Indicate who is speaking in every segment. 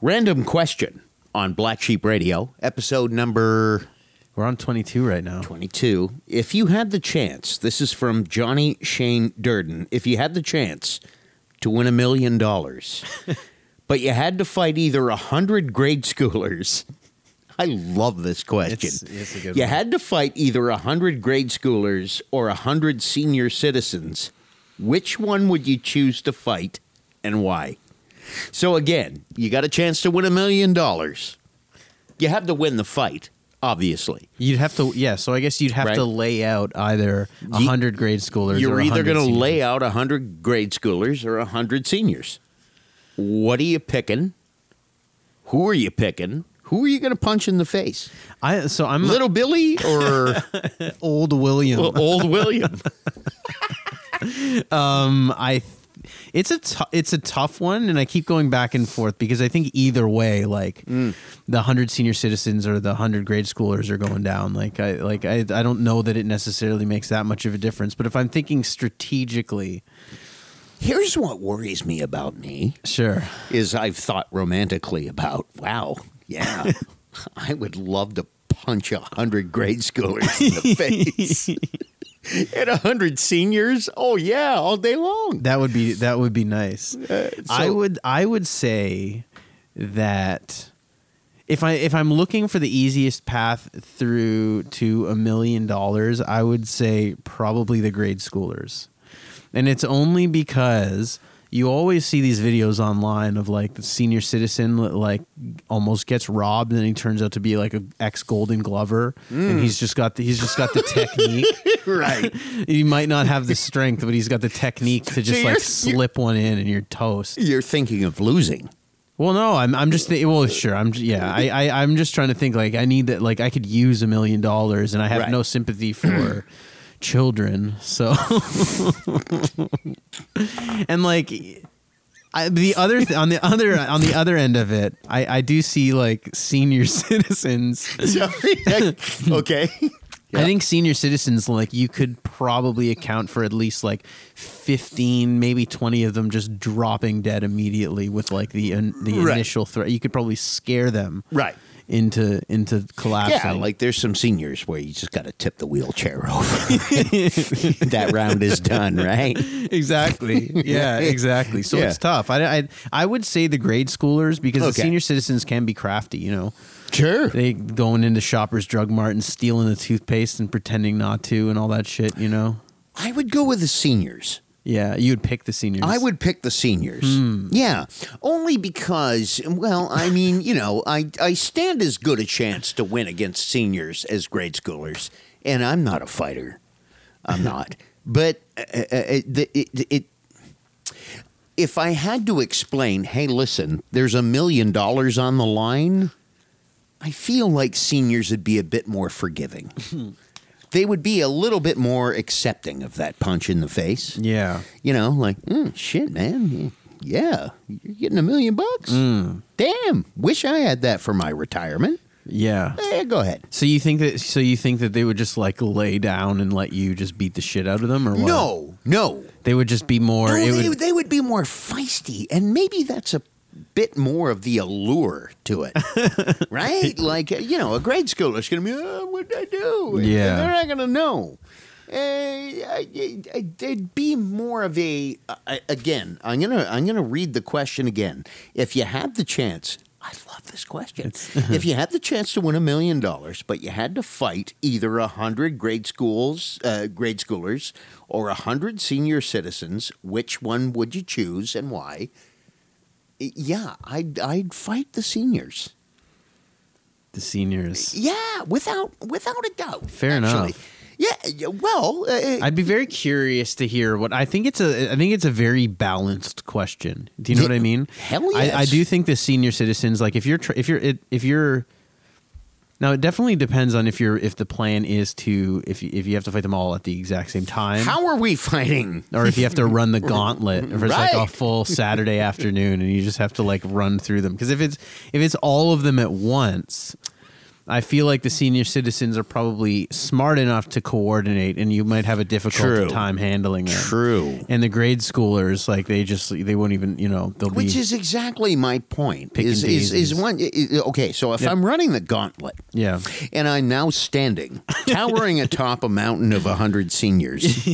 Speaker 1: Random question on Black Sheep Radio, episode number
Speaker 2: We're on 22 right now.
Speaker 1: 22. If you had the chance, this is from Johnny Shane Durden. If you had the chance to win a million dollars, but you had to fight either a hundred grade schoolers. I love this question.
Speaker 2: It's- it's
Speaker 1: you
Speaker 2: one.
Speaker 1: had to fight either a hundred grade schoolers or a hundred senior citizens. Which one would you choose to fight and why? So again, you got a chance to win a million dollars. You have to win the fight, obviously.
Speaker 2: You'd have to, yeah. So I guess you'd have
Speaker 1: Right.
Speaker 2: to lay out either a
Speaker 1: Ye-
Speaker 2: hundred grade schoolers.
Speaker 1: You're
Speaker 2: or
Speaker 1: either
Speaker 2: 100
Speaker 1: going to
Speaker 2: seniors.
Speaker 1: lay out 100 grade schoolers or 100 seniors. What are you picking? Who are you picking? Who are you going to punch in the face?
Speaker 2: I so I'm
Speaker 1: Little Billy or
Speaker 2: old William.
Speaker 1: old William?
Speaker 2: Um, I, it's a t- it's a tough one, and I keep going back and forth because I think either way, like
Speaker 1: Mm.
Speaker 2: the hundred senior citizens or the hundred grade schoolers are going down. Like I like I I don't know that it necessarily makes that much of a difference. But if I'm thinking strategically,
Speaker 1: Here's what worries me about me
Speaker 2: sure.
Speaker 1: is I've thought romantically about, wow, yeah, I would love to punch a 100 grade schoolers in the face. and a 100 seniors? Oh, yeah, all day long.
Speaker 2: That would be that would be nice. Uh, I
Speaker 1: so-
Speaker 2: would I would say that if I if I'm looking for the easiest path through to a million dollars, I would say probably the grade schoolers. And it's only because you always see these videos online of like the senior citizen like almost gets robbed and he turns out to be like a ex golden glover and mm. he's just got the, he's just got the technique
Speaker 1: right.
Speaker 2: he might not have the strength, but he's got the technique to just
Speaker 1: you're-
Speaker 2: like
Speaker 1: you're-
Speaker 2: slip one in and you're toast.
Speaker 1: You're thinking of losing.
Speaker 2: Well, no, I'm I'm just thi- well, sure, I'm j- yeah, I, I I'm just trying to think like I need that like I could use a million dollars and I have
Speaker 1: Right.
Speaker 2: no sympathy for children, so and like. I, the other th- on the other on the other end of it, I, I do see like senior citizens
Speaker 1: okay.
Speaker 2: I think senior citizens, like you could probably account for at least like fifteen, maybe twenty of them just dropping dead immediately with like the in, the
Speaker 1: Right.
Speaker 2: initial threat. You could probably scare them
Speaker 1: Right.
Speaker 2: into into collapsing.
Speaker 1: Yeah, like there's some seniors where you just got to tip the wheelchair over. that round is done, right?
Speaker 2: exactly. Yeah, exactly. So
Speaker 1: Yeah.
Speaker 2: it's tough. I, I I would say the grade schoolers because the senior citizens can be crafty. You know,
Speaker 1: Sure.
Speaker 2: they going into Shoppers Drug Mart and stealing the toothpaste and pretending not to and all that shit. You know.
Speaker 1: I would go with the seniors.
Speaker 2: Yeah, you would pick the seniors.
Speaker 1: I would pick the seniors. Yeah, only because, well, I mean, you know, I, I stand as good a chance to win against seniors as grade schoolers, and I'm not a fighter. I'm not. But uh, uh, uh, it, it, if I had to explain, hey, listen, there's a million dollars on the line, I feel like seniors would be a bit more forgiving. they would be a little bit more accepting of that punch in the face.
Speaker 2: Yeah.
Speaker 1: You know, like, mm, shit, man. Yeah, you're getting a million bucks. Damn, wish I had that for my retirement.
Speaker 2: Yeah.
Speaker 1: Eh, go ahead.
Speaker 2: So you think that? So you think that they would just like lay down and let you just beat the shit out of them, or what?
Speaker 1: No, no.
Speaker 2: they would just be more.
Speaker 1: No, they,
Speaker 2: would,
Speaker 1: they would be more feisty, and maybe that's a bit more of the allure to it, right? Like, uh, you know, a grade schooler's going to be, oh, what did I do? And
Speaker 2: Yeah.
Speaker 1: they're not going to know. Uh, I- I- I- there'd be more of a uh, again. I'm gonna I'm gonna read the question again. If you had the chance, I love this question. if you had the chance to win a million dollars, but you had to fight either a hundred grade schools, uh, grade schoolers, or a hundred senior citizens, which one would you choose and why? Yeah, I'd I'd fight the seniors.
Speaker 2: the seniors.
Speaker 1: Yeah, without without a doubt.
Speaker 2: Fair
Speaker 1: actually.
Speaker 2: enough.
Speaker 1: Yeah, well, uh,
Speaker 2: I'd be very curious to hear what I think it's a. I think it's a very balanced question. Do you know
Speaker 1: Yeah,
Speaker 2: what I mean?
Speaker 1: hell
Speaker 2: I, I do think the senior citizens, like if you're if you're it- if you're now it definitely depends on if you're if the plan is to if you, if you have to fight them all at the exact same time.
Speaker 1: how are we fighting?
Speaker 2: or if you have to run the gauntlet, if it's like a full Saturday afternoon and you just have to like run through them. Because if it's if it's all of them at once, I feel like the senior citizens are probably smart enough to coordinate, and you might have a difficult
Speaker 1: True.
Speaker 2: time handling it.
Speaker 1: True.
Speaker 2: And the grade schoolers, like they just they won't even you know they'll
Speaker 1: Which
Speaker 2: be
Speaker 1: is exactly my point. Is, is, is
Speaker 2: daisies.
Speaker 1: one okay? So if
Speaker 2: Yep.
Speaker 1: I'm running the gauntlet,
Speaker 2: yeah
Speaker 1: and I'm now standing, towering atop a mountain of a hundred seniors.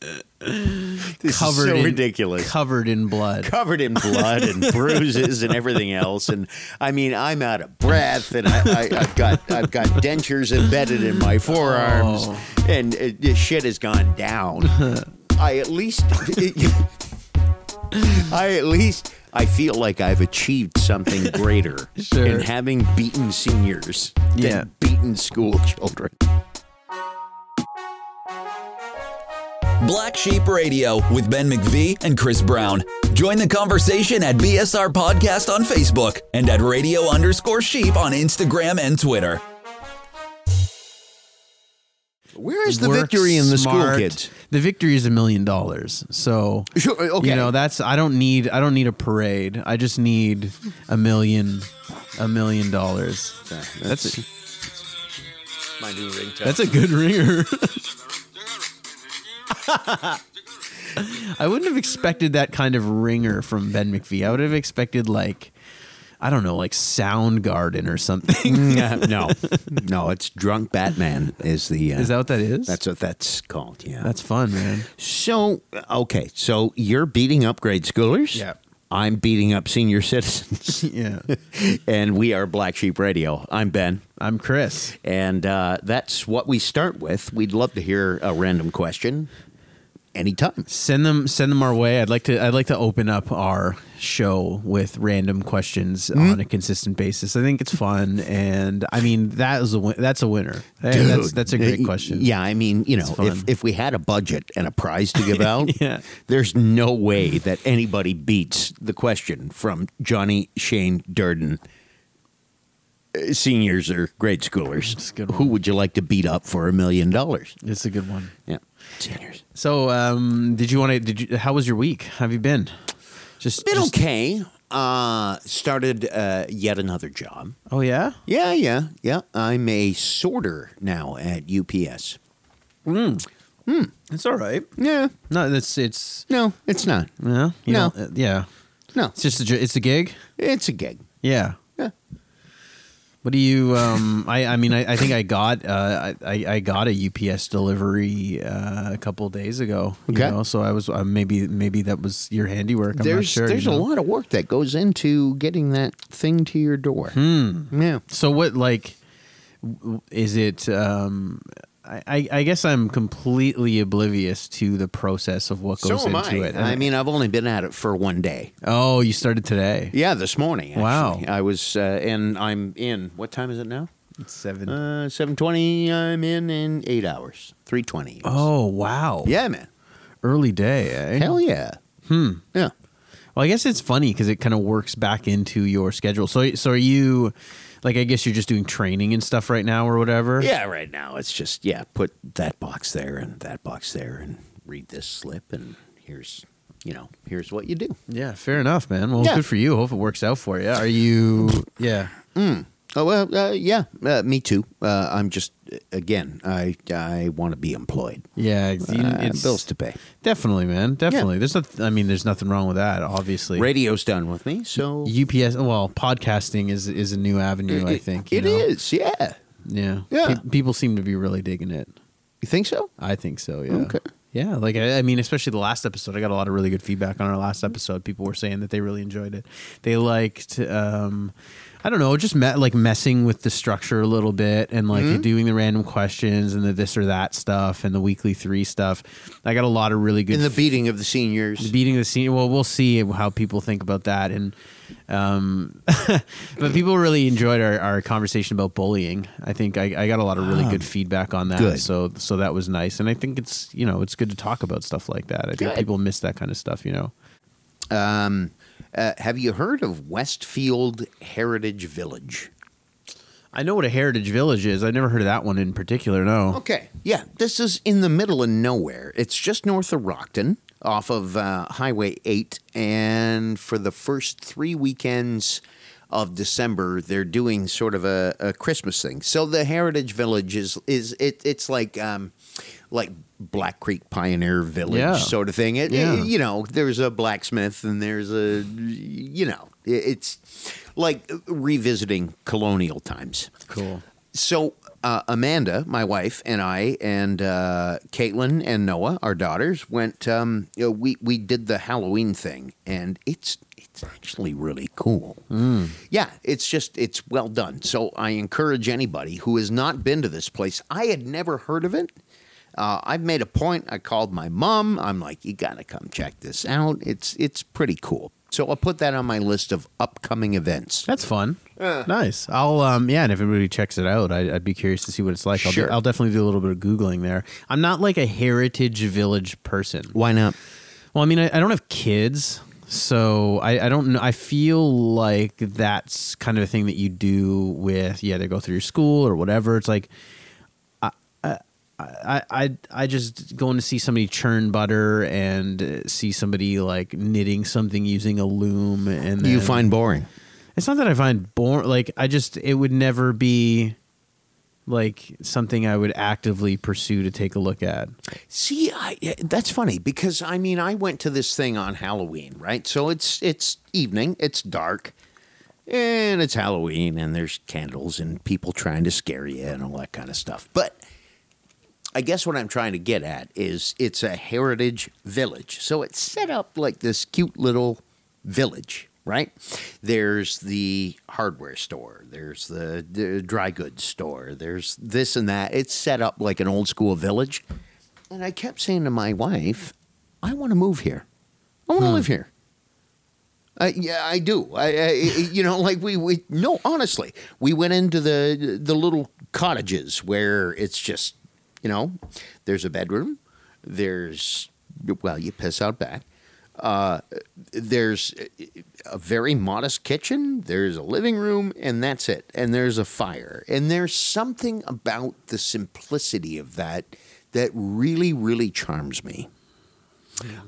Speaker 1: this
Speaker 2: covered
Speaker 1: is so
Speaker 2: in,
Speaker 1: ridiculous.
Speaker 2: covered in blood.
Speaker 1: Covered in blood and bruises and everything else, and I mean I'm out of breath, and I, I've got I've got dentures embedded in my forearms,
Speaker 2: Oh.
Speaker 1: and uh, this shit has gone down. I at least I at least I feel like I've achieved something greater
Speaker 2: Sure.
Speaker 1: in having beaten seniors than
Speaker 2: Yeah.
Speaker 1: beaten school children.
Speaker 3: Black Sheep Radio with Ben McVee and Chris Brown. Join the conversation at BSR Podcast on Facebook and at radio underscore sheep on Instagram and Twitter.
Speaker 1: Where is the
Speaker 2: Work
Speaker 1: victory in the school kids?
Speaker 2: The victory is a million dollars. So
Speaker 1: Sure, uh, okay.
Speaker 2: you know that's I don't need I don't need a parade. I just need a million a million dollars. That's
Speaker 1: my new ringtone.
Speaker 2: that's a good ringer. I wouldn't have expected that kind of ringer from Ben McVee. I would have expected like I don't know, like Soundgarden or something.
Speaker 1: Yeah, no, no, it's drunk Batman is the. Uh,
Speaker 2: Is that what that is?
Speaker 1: That's what that's called. Yeah.
Speaker 2: that's fun, man.
Speaker 1: so okay. So you're beating up grade schoolers.
Speaker 2: Yeah.
Speaker 1: I'm beating up senior citizens,
Speaker 2: Yeah.
Speaker 1: and we are Black Sheep Radio. I'm Ben,
Speaker 2: I'm Chris.
Speaker 1: and uh, that's what we start with. We'd love to hear a random question, anytime.
Speaker 2: Send them send them our way. I'd like to I'd like to open up our show with random questions
Speaker 1: Mm-hmm.
Speaker 2: on a consistent basis. I think it's fun and I mean that is a win- that's a winner. Hey, that's
Speaker 1: Dude,
Speaker 2: that's a great question.
Speaker 1: Yeah, I mean, you know, if, if we had a budget and a prize to give out,
Speaker 2: Yeah.
Speaker 1: there's no way that anybody beats the question from Johnny Shane Durden. uh, Seniors or grade schoolers.
Speaker 2: That's a good
Speaker 1: Who would you like to beat up for a million dollars?
Speaker 2: It's a good one.
Speaker 1: Yeah, seniors.
Speaker 2: So, um did you want to did you how was your week? Have you been? Just
Speaker 1: Been
Speaker 2: just-
Speaker 1: okay. Uh, started uh, yet another job.
Speaker 2: Oh yeah?
Speaker 1: Yeah, yeah, yeah. I'm a sorter now at UPS. Mm.
Speaker 2: It's all right.
Speaker 1: Yeah,
Speaker 2: No, it's it's
Speaker 1: no, it's not.
Speaker 2: yeah, you
Speaker 1: No.
Speaker 2: know, uh, yeah.
Speaker 1: No,
Speaker 2: It's just a it's a gig?
Speaker 1: it's a gig.
Speaker 2: Yeah. What do you? Um, I I mean I, I think I got uh, I I got a UPS delivery uh, a couple days ago. you
Speaker 1: Okay.
Speaker 2: know, so I was uh, maybe maybe that was your handiwork. I'm
Speaker 1: there's
Speaker 2: not sure.
Speaker 1: there's
Speaker 2: you
Speaker 1: a lot of work that goes into getting that thing to your door.
Speaker 2: Hmm.
Speaker 1: Yeah.
Speaker 2: So what like is it? Um, I, I I guess I'm completely oblivious to the process of what goes
Speaker 1: so am
Speaker 2: into
Speaker 1: I.
Speaker 2: it.
Speaker 1: I mean, I've only been at it for one day.
Speaker 2: oh, you started today.
Speaker 1: Yeah, this morning. Actually.
Speaker 2: Wow.
Speaker 1: I was, uh, and I'm in. What time is it now?
Speaker 2: It's seven.
Speaker 1: Uh, seven twenty. I'm in in eight hours. Three twenty.
Speaker 2: oh wow.
Speaker 1: Yeah, man.
Speaker 2: Early day. Eh?
Speaker 1: Hell yeah.
Speaker 2: Hmm.
Speaker 1: Yeah.
Speaker 2: Well, I guess it's funny because it kind of works back into your schedule. So, so are you, like, I guess you're just doing training and stuff right now or whatever.
Speaker 1: Yeah. Right now, it's just yeah. Put that box there and that box there, and read this slip, and here's, you know, here's what you do.
Speaker 2: Yeah. Fair enough, man. Well,
Speaker 1: Yeah.
Speaker 2: good for you. Hope it works out for you. Are you? Yeah. Mm.
Speaker 1: Oh well, uh, yeah, uh, me too. Uh, I'm just again, I I want to be employed.
Speaker 2: Yeah. It's,
Speaker 1: Uh,
Speaker 2: it's
Speaker 1: bills to pay.
Speaker 2: definitely, man. Definitely. There's not. I mean, there's nothing wrong with that. Obviously.
Speaker 1: Radio's done with me, so
Speaker 2: UPS. Well, podcasting is is a new avenue. I think
Speaker 1: it
Speaker 2: know?
Speaker 1: is. Yeah,
Speaker 2: Yeah.
Speaker 1: Yeah.
Speaker 2: Pe- people seem to be really digging it.
Speaker 1: you think so?
Speaker 2: I think so. Yeah.
Speaker 1: Okay.
Speaker 2: Yeah, like I, I mean, especially the last episode, I got a lot of really good feedback on our last episode. People were saying that they really enjoyed it. They liked, um, I don't know, just me- like messing with the structure a little bit and like
Speaker 1: Mm-hmm.
Speaker 2: doing the random questions and the this or that stuff and the weekly three stuff. I got a lot of really good
Speaker 1: In the
Speaker 2: f-
Speaker 1: beating of the seniors.
Speaker 2: The beating of the scene. Well, we'll see how people think about that. And um, but people really enjoyed our, our conversation about bullying. I think I, I got a lot of really good feedback on that.
Speaker 1: Good.
Speaker 2: So so that was nice. And I think it's you know it's good to talk about stuff like that. I think people miss that kind of stuff. You know.
Speaker 1: Um, uh, have you heard of Westfield Heritage Village?
Speaker 2: I know what a heritage village is. I never heard of that one in particular. No.
Speaker 1: Okay. Yeah, this is in the middle of nowhere. It's just north of Rockton, off of uh, Highway 8. And for the first three weekends of December, they're doing sort of a, a Christmas thing. So the Heritage Village is is it it's like um, like Black Creek Pioneer Village
Speaker 2: Yeah.
Speaker 1: sort of thing. It,
Speaker 2: Yeah.
Speaker 1: you know, there's a blacksmith and there's a you know, it- it's like revisiting colonial times.
Speaker 2: Cool.
Speaker 1: So uh, Amanda, my wife, and I, and uh, Caitlin and Noah, our daughters, went. Um, you know, we we did the Halloween thing, and it's it's actually really cool. Yeah, it's just it's well done. So I encourage anybody who has not been to this place. I had never heard of it. Uh, I've made a point. I called my mom. I'm like, you got to come check this out. It's it's pretty cool. So I'll put that on my list of upcoming events.
Speaker 2: That's fun. nice. I'll um yeah, and if everybody checks it out, I, I'd be curious to see what it's like. I'll, do-
Speaker 1: Sure.
Speaker 2: I'll definitely do a little bit of googling there. I'm not like a heritage village person.
Speaker 1: Why not?
Speaker 2: Well, I mean, I, I don't have kids, so I, I don't know. I feel like that's kind of a thing that you do with yeah, they go through your school or whatever. It's like I I I, just going to see somebody churn butter and uh, see somebody like knitting something using a loom and
Speaker 1: You find boring.
Speaker 2: it's not that I find boring. Like I just it would never be like something I would actively pursue to take a look at.
Speaker 1: See, I, that's funny because I mean, I went to this thing on Halloween, right? So it's it's evening, it's dark, and it's Halloween, and there's candles and people trying to scare you and all that kind of stuff. But I guess what I'm trying to get at is it's a heritage village, so it's set up like this cute little village. Right there's the hardware store, there's the, the dry goods store, there's this and that. It's set up like an old school village. And I kept saying to my wife, I want to move here. I want to hmm. live here. I, yeah, I do. I, I, you know, like we, we, no, honestly, we went into the the little cottages where it's just, you know, there's a bedroom, there's, well, you piss out back. Uh, there's a very modest kitchen. There's a living room, and that's it. And there's a fire. And there's something about the simplicity of that that really, really charms me.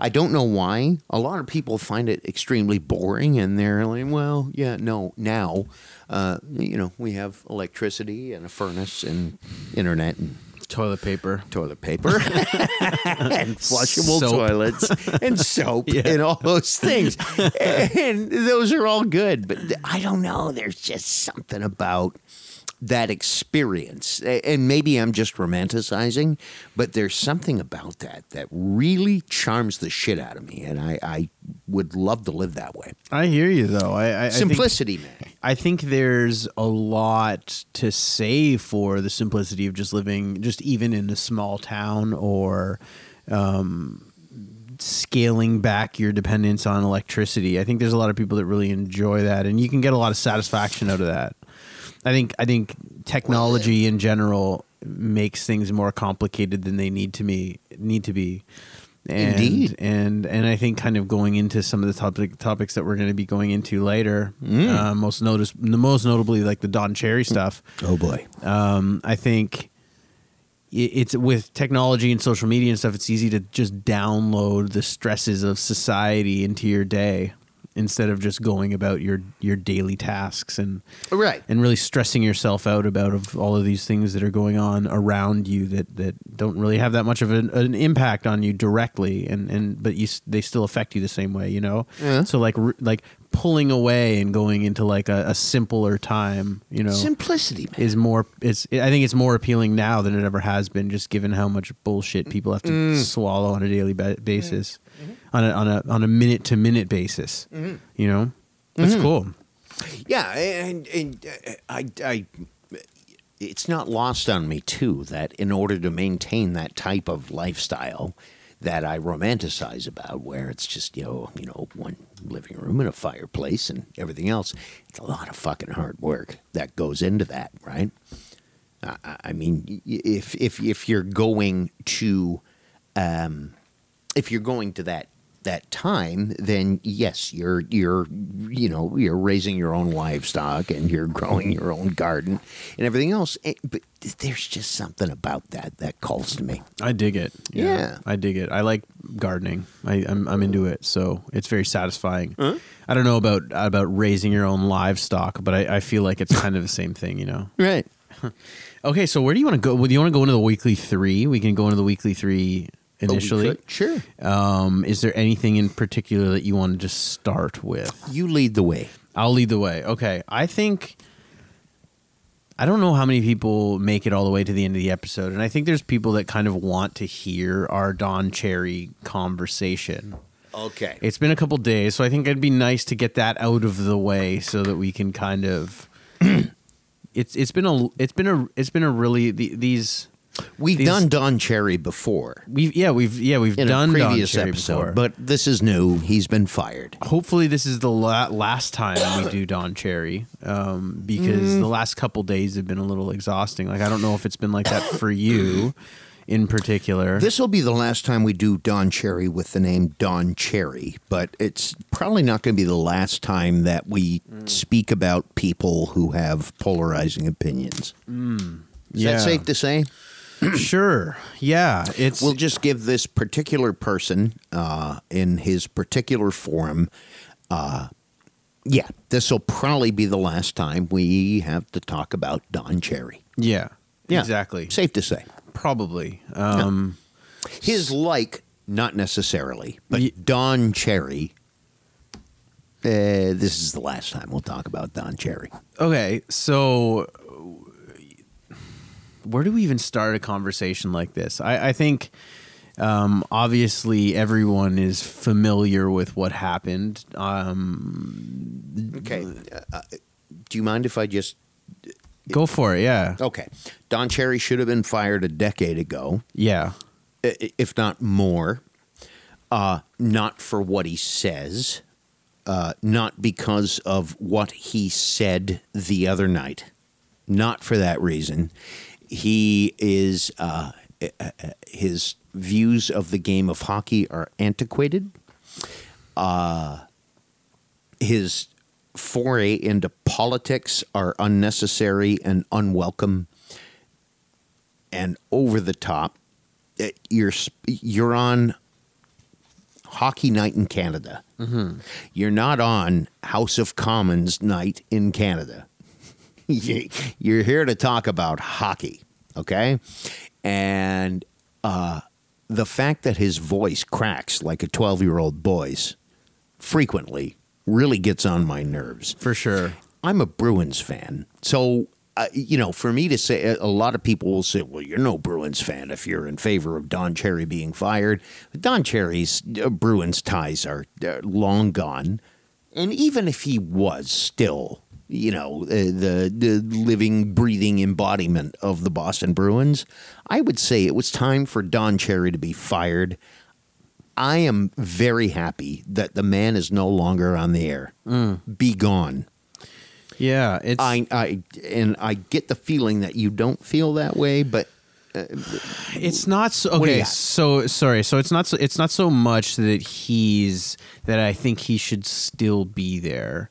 Speaker 1: I don't know why. A lot of people find it extremely boring, and they're like, "Well, yeah, no." Now, uh, you know, we have electricity and a furnace and internet and
Speaker 2: Toilet paper.
Speaker 1: toilet paper and flushable
Speaker 2: Soap.
Speaker 1: toilets and soap
Speaker 2: Yeah.
Speaker 1: and all those things. and those are all good, but I don't know. There's just something about that experience. And maybe I'm just romanticizing, but there's something about that that really charms the shit out of me. And I, I would love to live that way.
Speaker 2: I hear you though. I, I I think-
Speaker 1: Simplicity, man.
Speaker 2: I think there's a lot to say for the simplicity of just living, just even in a small town or um, scaling back your dependence on electricity. I think there's a lot of people that really enjoy that, and you can get a lot of satisfaction out of that. I think I think technology in general makes things more complicated than they need to be need to be. And,
Speaker 1: Indeed.
Speaker 2: and and I think kind of going into some of the topic topics that we're going to be going into later, uh, most notice the most notably like the Don Cherry stuff.
Speaker 1: Oh, boy.
Speaker 2: Um, I think it's with technology and social media and stuff. It's easy to just download the stresses of society into your day instead of just going about your your daily tasks and
Speaker 1: Right.
Speaker 2: and really stressing yourself out about of all of these things that are going on around you that, that don't really have that much of an, an impact on you directly and, and but you they still affect you the same way you know
Speaker 1: Yeah.
Speaker 2: so like like pulling away and going into like a, a simpler time you know
Speaker 1: Simplicity, man.
Speaker 2: is more it's I think it's more appealing now than it ever has been just given how much bullshit people have to
Speaker 1: Mm.
Speaker 2: swallow on a daily ba- basis on a on a on a minute to minute basis
Speaker 1: Mm-hmm.
Speaker 2: you know that's cool
Speaker 1: Yeah, and, and uh, I, I, it's not lost on me too that in order to maintain that type of lifestyle that I romanticize about, where it's just you know, you know, one living room and a fireplace and everything else, it's a lot of fucking hard work that goes into that, right? I, I- I mean, if if if you're going to, um, if you're going to that that time, then yes, you're you're you know you're raising your own livestock and you're growing your own garden and everything else. Eh, But there's just something about that that calls to me.
Speaker 2: I dig it.
Speaker 1: Yeah.
Speaker 2: I dig it. I like gardening. I, I'm I'm into it, so it's very satisfying. I don't know about about raising your own livestock, but I, I feel like it's kind of the same thing, you know.
Speaker 1: Right.
Speaker 2: Okay, so where do you want to go? Do you want to go into the weekly three? We can go into the weekly three initially.
Speaker 1: Sure.
Speaker 2: Um, is there anything in particular that you want to just start with?
Speaker 1: You lead the way.
Speaker 2: I'll lead the way. Okay. I think I don't know how many people make it all the way to the end of the episode, and I think there's people that kind of want to hear our Don Cherry conversation.
Speaker 1: Okay.
Speaker 2: It's been a couple days, so I think it'd be nice to get that out of the way so that we can kind of it's it's been a it's been a it's been a really the, these
Speaker 1: We've
Speaker 2: These-
Speaker 1: done Don Cherry before
Speaker 2: we've yeah we've yeah we've
Speaker 1: in
Speaker 2: done
Speaker 1: a
Speaker 2: Don
Speaker 1: previous
Speaker 2: Cherry
Speaker 1: episode,
Speaker 2: before.
Speaker 1: but this is new. He's been fired.
Speaker 2: hopefully this is the la- last time we do Don Cherry um, because
Speaker 1: Mm.
Speaker 2: the last couple days have been a little exhausting. Like I don't know if it's been like that for you in particular.
Speaker 1: This will be the last time we do Don Cherry with the name Don Cherry, but it's probably not going to be the last time that we
Speaker 2: Mm.
Speaker 1: speak about people who have polarizing opinions. Is
Speaker 2: Yeah.
Speaker 1: that safe to say?
Speaker 2: sure, yeah, it's
Speaker 1: We'll just give this particular person uh, in his particular forum. Uh, yeah, this will probably be the last time we have to talk about Don Cherry.
Speaker 2: yeah,
Speaker 1: Yeah.
Speaker 2: exactly,
Speaker 1: Safe to say.
Speaker 2: probably. Um,
Speaker 1: His like, not necessarily, but
Speaker 2: Ye-
Speaker 1: Don Cherry. Uh, this is the last time we'll talk about Don Cherry.
Speaker 2: Okay, so where do we even start a conversation like this? I, I think um, obviously everyone is familiar with what happened. Um,
Speaker 1: Okay. Uh, do you mind if I just.
Speaker 2: go for it, yeah,
Speaker 1: Okay. Don Cherry should have been fired a decade ago.
Speaker 2: yeah,
Speaker 1: if not more, uh, not for what he says, uh, not because of what he said the other night, not for that reason. He is uh, uh, uh, his views of the game of hockey are antiquated. Uh, his foray into politics are unnecessary and unwelcome and over the top you're you're on hockey night in Canada. You're not on House of Commons night in Canada. You- you're here to talk about hockey, okay? And uh, the fact that his voice cracks like a 12 year old boy's frequently really gets on my nerves.
Speaker 2: for sure.
Speaker 1: I'm a Bruins fan. So, uh, you know, for me to say, a lot of people will say, well, you're no Bruins fan if you're in favor of Don Cherry being fired. Don Cherry's uh, Bruins ties are uh, long gone. And even if he was still, you know, uh, the, the living, breathing embodiment of the Boston Bruins, I would say it was time for Don Cherry to be fired. I am very happy that the man is no longer on the air. Be gone.
Speaker 2: Yeah, it's
Speaker 1: I, I and I get the feeling that you don't feel that way, but
Speaker 2: it's not so okay. So sorry. So it's not so it's not so much that he's that I think he should still be there,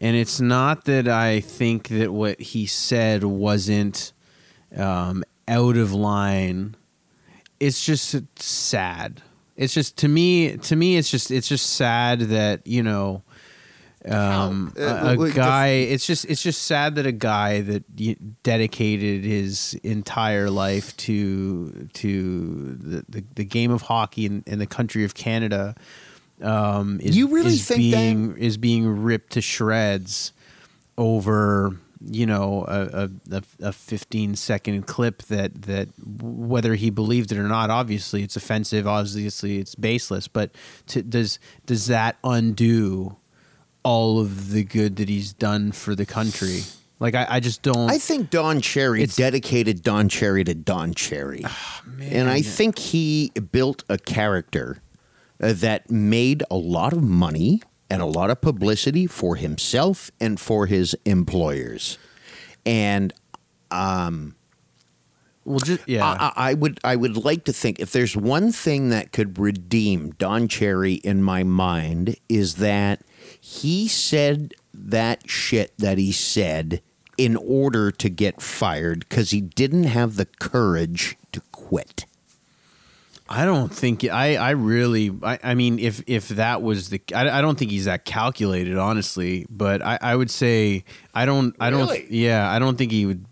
Speaker 2: and it's not that I think that what he said wasn't um, out of line. It's just sad. It's just to me. To me, it's just it's just sad that you know um?
Speaker 1: Uh,
Speaker 2: a, a guy. It's just it's just sad that a guy that dedicated his entire life to to the, the, the game of hockey in, in the country of Canada um, is,
Speaker 1: You really
Speaker 2: is
Speaker 1: think that?
Speaker 2: being is being ripped to shreds over you know a, a, a, a 15 second clip that that whether he believed it or not obviously it's offensive obviously it's baseless but to, does does that undo all of the good that he's done for the country? Like i, I just don't
Speaker 1: I think Don Cherry
Speaker 2: It's-
Speaker 1: dedicated Don Cherry to Don Cherry, and I think he built a character that made a lot of money and a lot of publicity for himself and for his employers, and um,
Speaker 2: Well, just yeah.
Speaker 1: I, I would I would like to think if there's one thing that could redeem Don Cherry in my mind is that he said that shit that he said in order to get fired because he didn't have the courage to quit.
Speaker 2: I don't think I. I really. I, I mean, if if that was the, I, I don't think he's that calculated, honestly. But I, I would say I don't. I
Speaker 1: Really?
Speaker 2: don't. Yeah, I don't think he would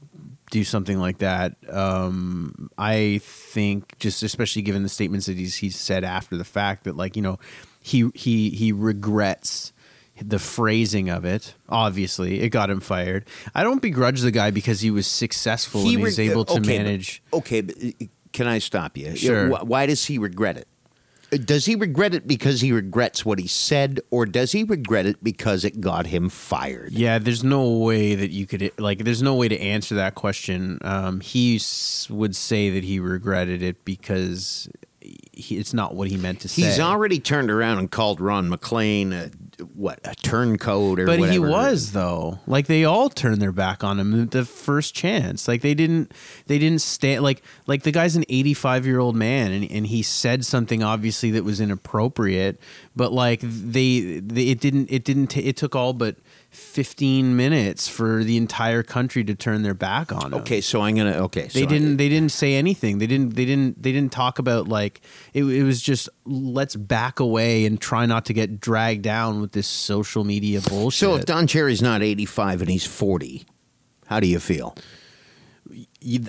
Speaker 2: do something like that. Um, I think just especially given the statements that he's he's said after the fact that like you know he he he regrets the phrasing of it. Obviously, it got him fired. I don't begrudge the guy because he was successful and he was
Speaker 1: reg-
Speaker 2: able to
Speaker 1: okay, but-
Speaker 2: manage.
Speaker 1: Okay, but can I stop you?
Speaker 2: Sure.
Speaker 1: Wh- Why does he regret it? Uh, Does he regret it because he regrets what he said, or does he regret it because it got him fired?
Speaker 2: Yeah, there's no way that you could like. There's no way to answer that question. Um, he s- would say that he regretted it because he, it's not what he meant to say.
Speaker 1: He's already turned around and called Ron MacLean a what a turncoat or whatever.
Speaker 2: but
Speaker 1: whatever.
Speaker 2: he was though. Like they all turned their back on him the first chance. Like they didn't. They didn't stand. Like like the guy's an 85 year old man, and, and he said something obviously that was inappropriate. But like they, they it didn't. It didn't. ta it took all but 15 minutes for the entire country to turn their back on him.
Speaker 1: Okay, so I'm gonna okay. So
Speaker 2: they
Speaker 1: I-
Speaker 2: didn't they didn't say anything they didn't they didn't they didn't talk about like it, it was just let's back away and try not to get dragged down with this social media bullshit
Speaker 1: so if Don Cherry's not 85 and he's 40, how do you feel?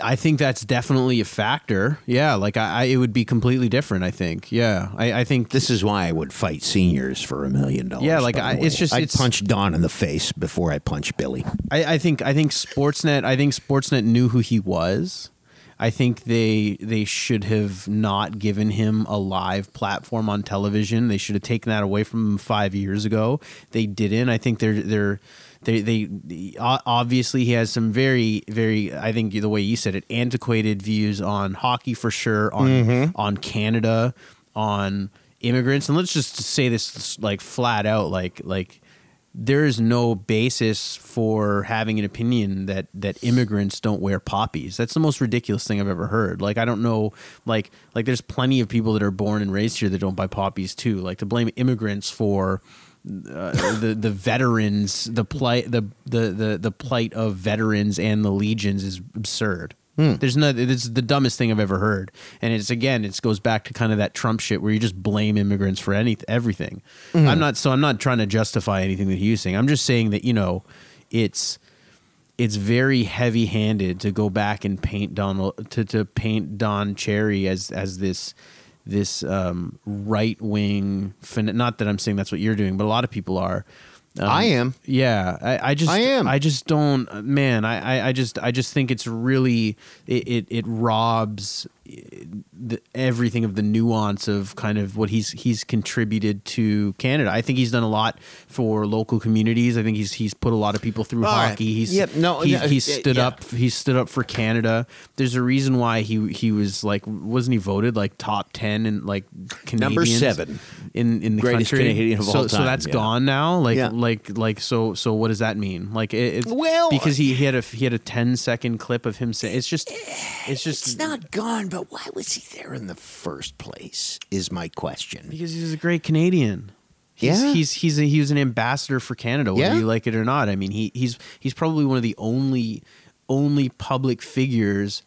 Speaker 2: I think that's definitely a factor yeah like I, I it would be completely different i think yeah i, I think
Speaker 1: This is why I would fight seniors for a million dollars.
Speaker 2: Yeah, like, I- it's just-
Speaker 1: I'd
Speaker 2: it's-
Speaker 1: punch Don in the face before I punch Billy.
Speaker 2: I, I think I think Sportsnet I think Sportsnet knew who he was. I think they they should have not given him a live platform on television. They should have taken that away from him five years ago. They didn't. I think they're they're they they the- o- obviously he has some very very I think the way you said it antiquated views on hockey for sure on mm-hmm. on Canada on immigrants and let's just say this like flat out like like there is no basis for having an opinion that that immigrants don't wear poppies. That's the most ridiculous thing I've ever heard. Like I don't know, like like there's plenty of people that are born and raised here that don't buy poppies too. Like to blame immigrants for uh, the the veterans, the plight the, the the the plight of veterans and the legions is absurd. There's no. It's the dumbest thing I've ever heard, and it's again. It goes back to kind of that Trump shit where you just blame immigrants for any everything. I'm not. So I'm not trying to justify anything that he's saying. I'm just saying that you know, it's it's very heavy handed to go back and paint Donald to, to paint Don Cherry as as this this um, right wing. Not that I'm saying that's what you're doing, but a lot of people are. Um,
Speaker 1: I am.
Speaker 2: Yeah, I, I just
Speaker 1: I am.
Speaker 2: I just don't. Man, I, I, I just I just think it's really it it, it robs the, everything of the nuance of kind of what he's he's contributed to Canada. I think he's done a lot for local communities. I think he's he's put a lot of people through hockey. He's
Speaker 1: Yep, no,
Speaker 2: he's,
Speaker 1: yeah,
Speaker 2: he's stood
Speaker 1: yeah.
Speaker 2: up he's stood up for Canada. There's a reason why he he was like wasn't he voted like top ten and like Canadians
Speaker 1: Number seven.
Speaker 2: in in the
Speaker 1: Greatest
Speaker 2: country.
Speaker 1: Canadian of
Speaker 2: so
Speaker 1: all
Speaker 2: so
Speaker 1: time,
Speaker 2: that's
Speaker 1: yeah.
Speaker 2: gone now. Like
Speaker 1: Yeah.
Speaker 2: like like so so what does that mean? Like it, it's
Speaker 1: Well,
Speaker 2: because uh, he, he had a he had a 10 second clip of him saying it's just it's just
Speaker 1: It's not gone, but why was he there in the first place? Is my question.
Speaker 2: because he's a great Canadian. He's,
Speaker 1: Yeah.
Speaker 2: he's he's a, he was an ambassador for Canada, whether
Speaker 1: Yeah.
Speaker 2: you like it or not. I mean, he he's he's probably one of the only only public figures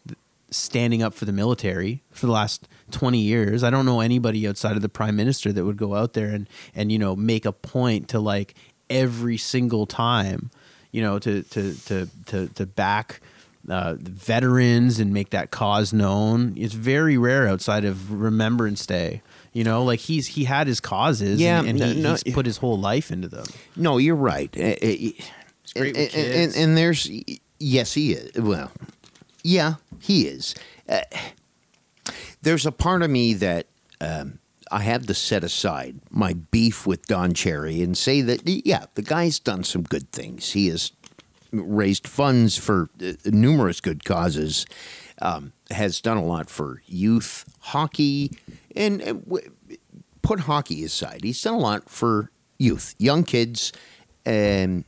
Speaker 2: standing up for the military for the last 20 years. I don't know anybody outside of the prime minister that would go out there and and you know make a point to like every single time, you know, to to to to to back uh, veterans and make that cause known. It's very rare outside of Remembrance Day. You know, like he's he had his causes,
Speaker 1: Yeah,
Speaker 2: and, and
Speaker 1: no-
Speaker 2: he,
Speaker 1: no-
Speaker 2: he's put his whole life into them.
Speaker 1: No, you're right. Uh, uh,
Speaker 2: great
Speaker 1: and, and, and there's yes, he is. Well, yeah, he is. Uh, there's a part of me that um, I have to set aside my beef with Don Cherry and say that yeah, the guy's done some good things. He has raised funds for uh, numerous good causes. Um, has done a lot for youth hockey, and, w- put hockey aside. He's done a lot for youth, young kids, and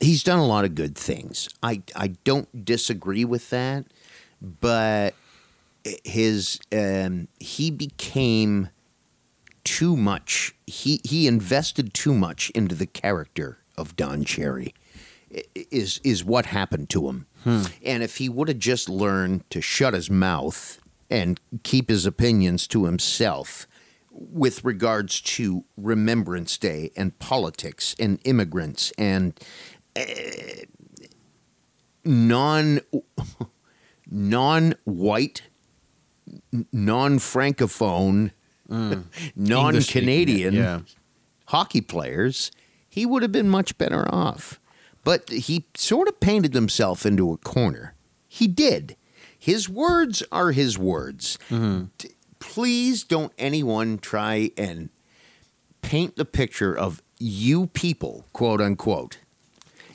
Speaker 1: he's done a lot of good things. I I don't disagree with that, but his um, he became too much. He he invested too much into the character of Don Cherry. Is is what happened to him. And if he would have just learned to shut his mouth and keep his opinions to himself with regards to Remembrance Day and politics and immigrants and uh, non non white non francophone non Canadian
Speaker 2: Yeah.
Speaker 1: hockey players, he would have been much better off. But he sort of painted himself into a corner. He did. His words are his words. Mm-hmm. T- Please don't anyone try and paint the picture of you people, quote unquote.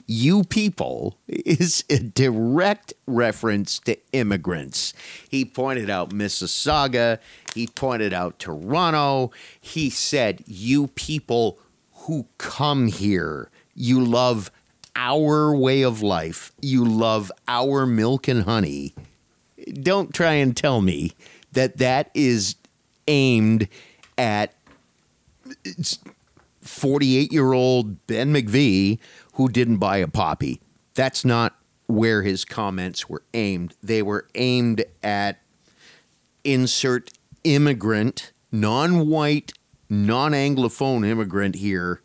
Speaker 1: You people is a direct reference to immigrants. He pointed out Mississauga. He pointed out Toronto. He said, You people who come here, you love our way of life, you love our milk and honey. Don't try and tell me that that is aimed at 48 year old Ben McVee who didn't buy a poppy. That's not where his comments were aimed. They were aimed at insert immigrant, non white, non Anglophone immigrant here.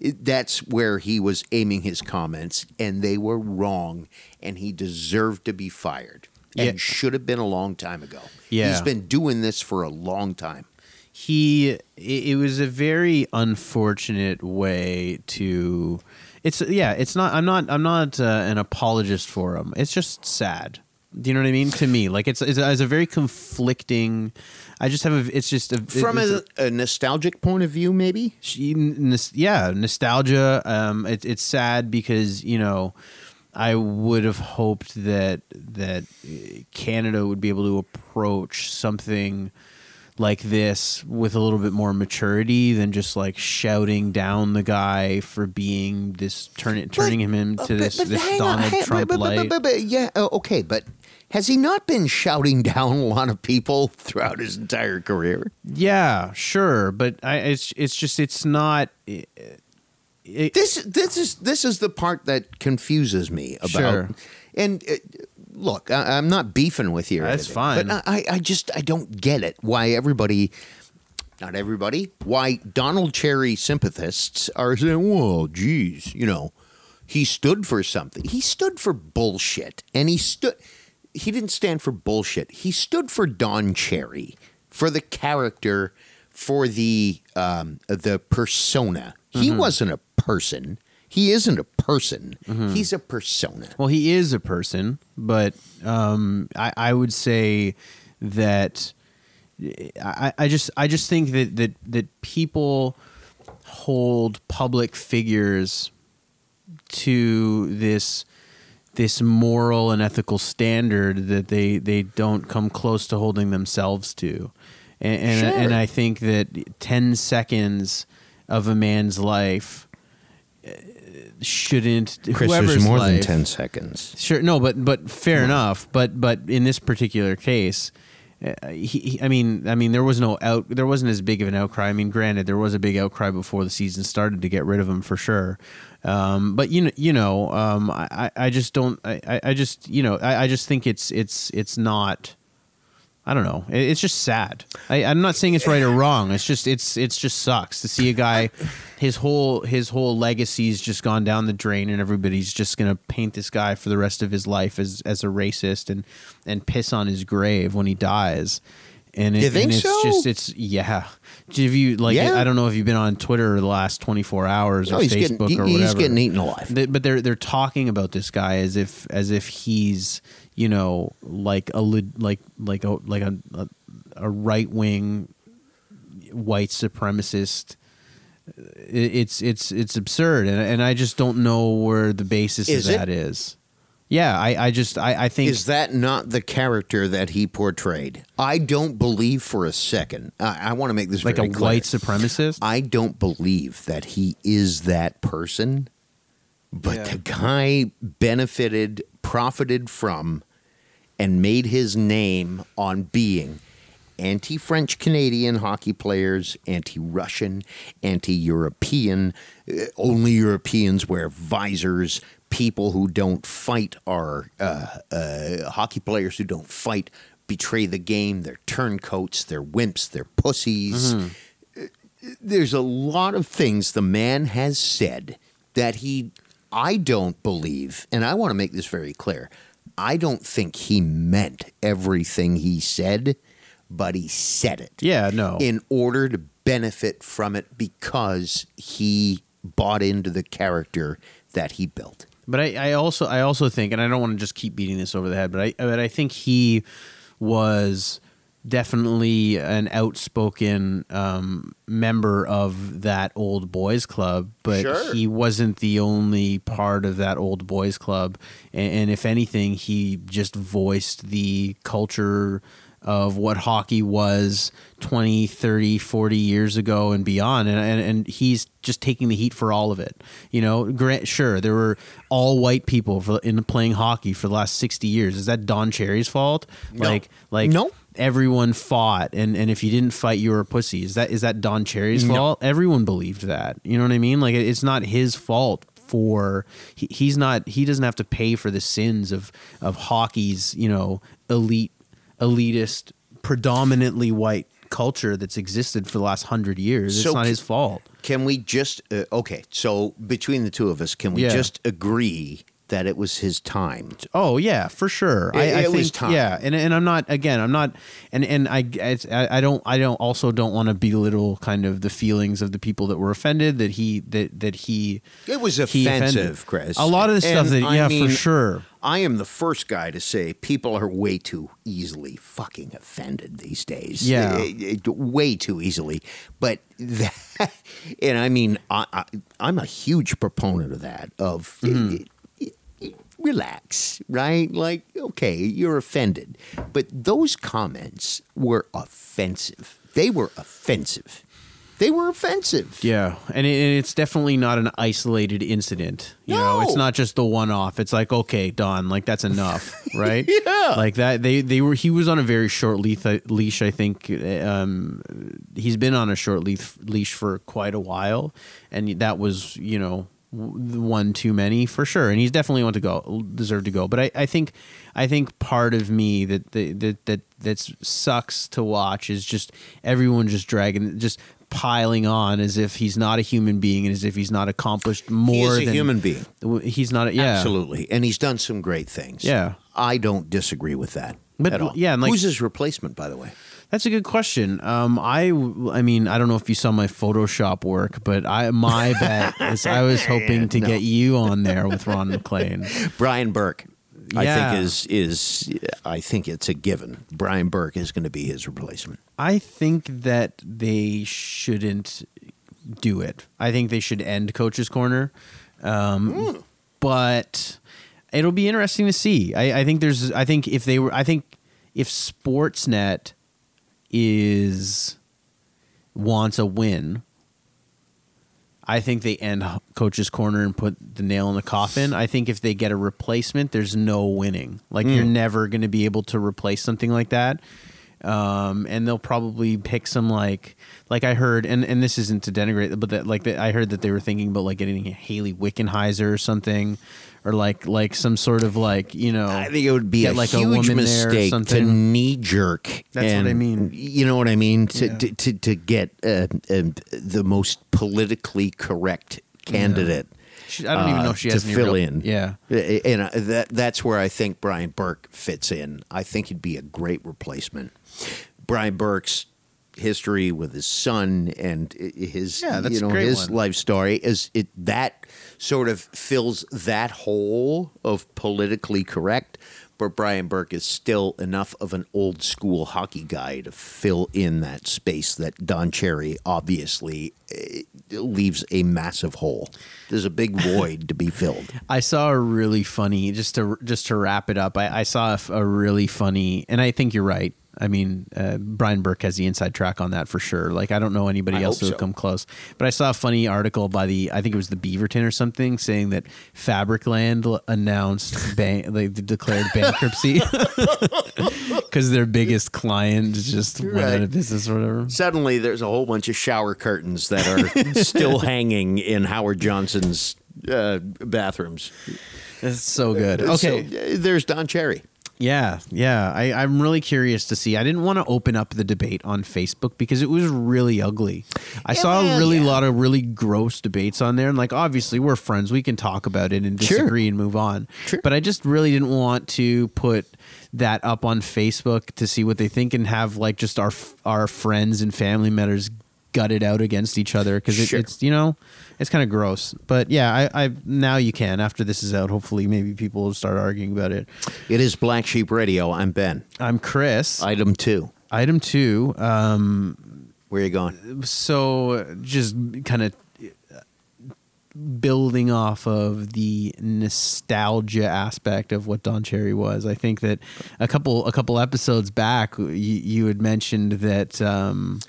Speaker 1: That's where he was aiming his comments, and they were wrong, and he deserved to be fired. And
Speaker 2: Yeah.
Speaker 1: should have been a long time ago.
Speaker 2: Yeah.
Speaker 1: He's been doing this for a long time.
Speaker 2: he it, it was a very unfortunate way to it's yeah it's not i'm not i'm not uh, an apologist for him it's just sad do you know what i mean to me like it's it's, a- it's a very conflicting i just have a it's just a
Speaker 1: From
Speaker 2: it's
Speaker 1: a, a nostalgic point of view, maybe?
Speaker 2: she- nos- yeah, nostalgia. Um, it, it's sad because you know, I would have hoped that that uh, Canada would be able to approach something like this with a little bit more maturity than just like shouting down the guy for being this turning turning him into this this
Speaker 1: hang on,
Speaker 2: Donald
Speaker 1: hang-
Speaker 2: Trump
Speaker 1: but- but- but- but- yeah, uh, okay, but has he not been shouting down a lot of people throughout his entire career?
Speaker 2: yeah, sure, but I it's it's just it's not. It, it-
Speaker 1: This this is this is the part that confuses me about.
Speaker 2: Sure.
Speaker 1: And uh, look, I, I'm not beefing with you.
Speaker 2: That's fine.
Speaker 1: But I, I just I don't get it. Why everybody. Not everybody. Why Donald Cherry sympathists are saying, "Well, geez, you know, he stood for something. He stood for bullshit, and he stood. He didn't stand for bullshit. He stood for Don Cherry, for the character, for the um, the persona. He wasn't a person. He isn't a person. He's a persona.
Speaker 2: Well, he is a person, but um, I, I would say that I, I just I just think that, that that people hold public figures to this this moral and ethical standard that they, they don't come close to holding themselves to. And and,
Speaker 1: Sure.
Speaker 2: and I think that 10 seconds of a man's life shouldn't whoever's life,
Speaker 1: seconds.
Speaker 2: Sure, no, but but fair enough. But but in this particular case, uh, he, he, I mean, I mean, there was no out. There wasn't as big of an outcry. I mean, granted, there was a big outcry before the season started to get rid of him for sure. Um, but you know, you know, um, I, I just don't. I, I- I just you know, I, I just think it's it's it's not. I don't know. It's just sad. I, I'm not saying it's right or wrong. It's just it's it's just sucks to see a guy, his whole his whole legacy's just gone down the drain, and everybody's just gonna paint this guy for the rest of his life as as a racist and and piss on his grave when he dies. And it,
Speaker 1: You think
Speaker 2: and it's
Speaker 1: so?
Speaker 2: just it's yeah. Have you like
Speaker 1: Yeah.
Speaker 2: I don't know if you've been on Twitter the last 24 hours
Speaker 1: No,
Speaker 2: or Facebook
Speaker 1: getting
Speaker 2: or whatever.
Speaker 1: he's getting eaten alive.
Speaker 2: But they're they're talking about this guy as if as if he's you know like a like like a like a a, a right wing white supremacist. It's it's it's absurd, and and I just don't know where the basis
Speaker 1: Is
Speaker 2: of
Speaker 1: it?
Speaker 2: that is. Yeah, I, I just I, I think
Speaker 1: Is that not the character that he portrayed? I don't believe for a second. I, I want to make this
Speaker 2: like a
Speaker 1: clear.
Speaker 2: white supremacist.
Speaker 1: I don't believe that he is that person, but
Speaker 2: Yeah.
Speaker 1: the guy benefited, profited from and made his name on being anti French Canadian hockey players, anti Russian, anti European. Uh, only Europeans wear visors. People who don't fight are uh, uh, hockey players who don't fight betray the game. They're turncoats, they're wimps, they're pussies. Uh, There's a lot of things the man has said that he, I don't believe, and I want to make this very clear. I don't think he meant everything he said, but he said it
Speaker 2: Yeah, no.
Speaker 1: in order to benefit from it because he bought into the character that he built.
Speaker 2: But I, I also I also think, and I don't want to just keep beating this over the head, but I but I think he was definitely an outspoken um, member of that old boys club, but
Speaker 1: Sure.
Speaker 2: he wasn't the only part of that old boys club. And, and if anything, he just voiced the culture of what hockey was 20, 30, 40 years ago and beyond. And, and, and he's just taking the heat for all of it. You know, grant, sure, there were all white people for, in playing hockey for the last 60 years. Is that Don Cherry's fault? Like, like,
Speaker 1: No.
Speaker 2: Everyone fought and, and if you didn't fight you were a pussy. Is that is that don cherry's fault? Everyone believed that. You know what i mean? Like it's not his fault for he, he's not he doesn't have to pay for the sins of of hockey's you know elite elitist predominantly white culture that's existed for the last hundred years.
Speaker 1: So
Speaker 2: it's not his fault.
Speaker 1: Can we just, uh, okay, so between the two of us, can we
Speaker 2: Yeah.
Speaker 1: just agree that it was his time?
Speaker 2: Oh yeah, for sure. I,
Speaker 1: It-
Speaker 2: I
Speaker 1: it
Speaker 2: think
Speaker 1: was time.
Speaker 2: yeah, and and I'm not again. I'm not, and and I it's, I I don't I don't also don't want to belittle kind of the feelings of the people that were offended that he that that he
Speaker 1: It was offensive, Chris.
Speaker 2: A lot of the stuff
Speaker 1: And
Speaker 2: that
Speaker 1: I
Speaker 2: yeah
Speaker 1: mean,
Speaker 2: for sure.
Speaker 1: I am the first guy to say people are way too easily fucking offended these days.
Speaker 2: Yeah.
Speaker 1: Eh, eh, way too easily. But that, and I mean, I, I, I'm a huge proponent of that. Of eh, relax, right? Like, okay, you're offended, but those comments were offensive. They were offensive. They were offensive.
Speaker 2: Yeah, and, it, and it's definitely not an isolated incident. You know, it's not just the one off. It's like, okay, Don, like that's enough, right?
Speaker 1: Yeah.
Speaker 2: like that. They they were. He was on a very short leash. Leash, I think. Um, he's been on a short leash leash for quite a while, and that was you know one too many for sure. And he's definitely want to go, deserved to go. But I, I think, I think part of me that that that that sucks to watch is just everyone just dragging just piling on as if he's not a human being and as if he's not accomplished more
Speaker 1: He is a
Speaker 2: than
Speaker 1: human being.
Speaker 2: He's not. A, yeah,
Speaker 1: Absolutely. And he's done some great things.
Speaker 2: Yeah.
Speaker 1: I don't disagree with that
Speaker 2: But,
Speaker 1: at all.
Speaker 2: yeah, and like-
Speaker 1: Who's his replacement, by the way?
Speaker 2: That's a good question. Um, I, I mean, I don't know if you saw my Photoshop work, but I, my bet is I was hoping to get you on there with Ron MacLean.
Speaker 1: Brian Burke. I think is is I think it's a given. Brian Burke is going to be his replacement.
Speaker 2: I think that they shouldn't do it. I think they should end Coach's Corner. Um, But it'll be interesting to see. I, I think there's. I think if they were. I think if Sportsnet is wants a win. I think they end Coach's Corner and put the nail in the coffin. I think if they get a replacement, there's no winning. Like you're never going to be able to replace something like that. Um, and they'll probably pick some like like I heard, and, and this isn't to denigrate, but that like that I heard that they were thinking about like getting Hayley Wickenheiser or something, or like like some sort of like you know
Speaker 1: I think it would be a
Speaker 2: like a
Speaker 1: huge
Speaker 2: woman there
Speaker 1: mistake to knee jerk.
Speaker 2: That's what I mean.
Speaker 1: You know what I mean? To
Speaker 2: Yeah.
Speaker 1: to, to, to get uh, um, the most politically correct candidate.
Speaker 2: She- I don't even
Speaker 1: uh,
Speaker 2: know if she
Speaker 1: to
Speaker 2: has any
Speaker 1: fill
Speaker 2: real-
Speaker 1: in.
Speaker 2: Yeah.
Speaker 1: and uh, that that's where I think Brian Burke fits in. I think he'd be a great replacement. Brian Burke's history with his son and his
Speaker 2: Yeah, that's
Speaker 1: you know his
Speaker 2: one.
Speaker 1: life story is it that sort of fills that hole of politically correct. But Brian Burke is still enough of an old school hockey guy to fill in that space that Don Cherry obviously eh, leaves a massive hole. There's a big void to be filled.
Speaker 2: I saw a really funny just to just to wrap it up. I, I saw a really funny, and I think you're right. I mean, uh, Brian Burke has the inside track on that for sure. Like, I don't know anybody
Speaker 1: I
Speaker 2: else who
Speaker 1: hope
Speaker 2: would come close. But I saw a funny article by the, I think it was the Beaverton or something, saying that Fabricland announced bank, they declared bankruptcy because their biggest client just went out of business or whatever.
Speaker 1: Suddenly, there's a whole bunch of shower curtains that are still hanging in Howard Johnson's uh, bathrooms.
Speaker 2: It's so good. Okay.
Speaker 1: So, there's Don Cherry.
Speaker 2: Yeah, yeah. I, I'm really curious to see. I didn't want to open up the debate on Facebook because it was really ugly. I saw a really
Speaker 1: yeah.
Speaker 2: lot of really gross debates on there, and like obviously we're friends, we can talk about it and
Speaker 1: Sure.
Speaker 2: disagree and move on.
Speaker 1: Sure.
Speaker 2: But I just really didn't want to put that up on Facebook to see what they think and have like just our our friends and family members gut it out against each other because it,
Speaker 1: Sure.
Speaker 2: it's you know it's kind of gross. But yeah, I, I now you can after this is out. Hopefully, maybe people will start arguing about it.
Speaker 1: It is Black Sheep Radio. I'm Ben.
Speaker 2: I'm Chris.
Speaker 1: Item two.
Speaker 2: Item two. Um,
Speaker 1: Where are you going?
Speaker 2: so just kind of building off of the nostalgia aspect of what Don Cherry was. I think that a couple a couple episodes back, you, you had mentioned that um,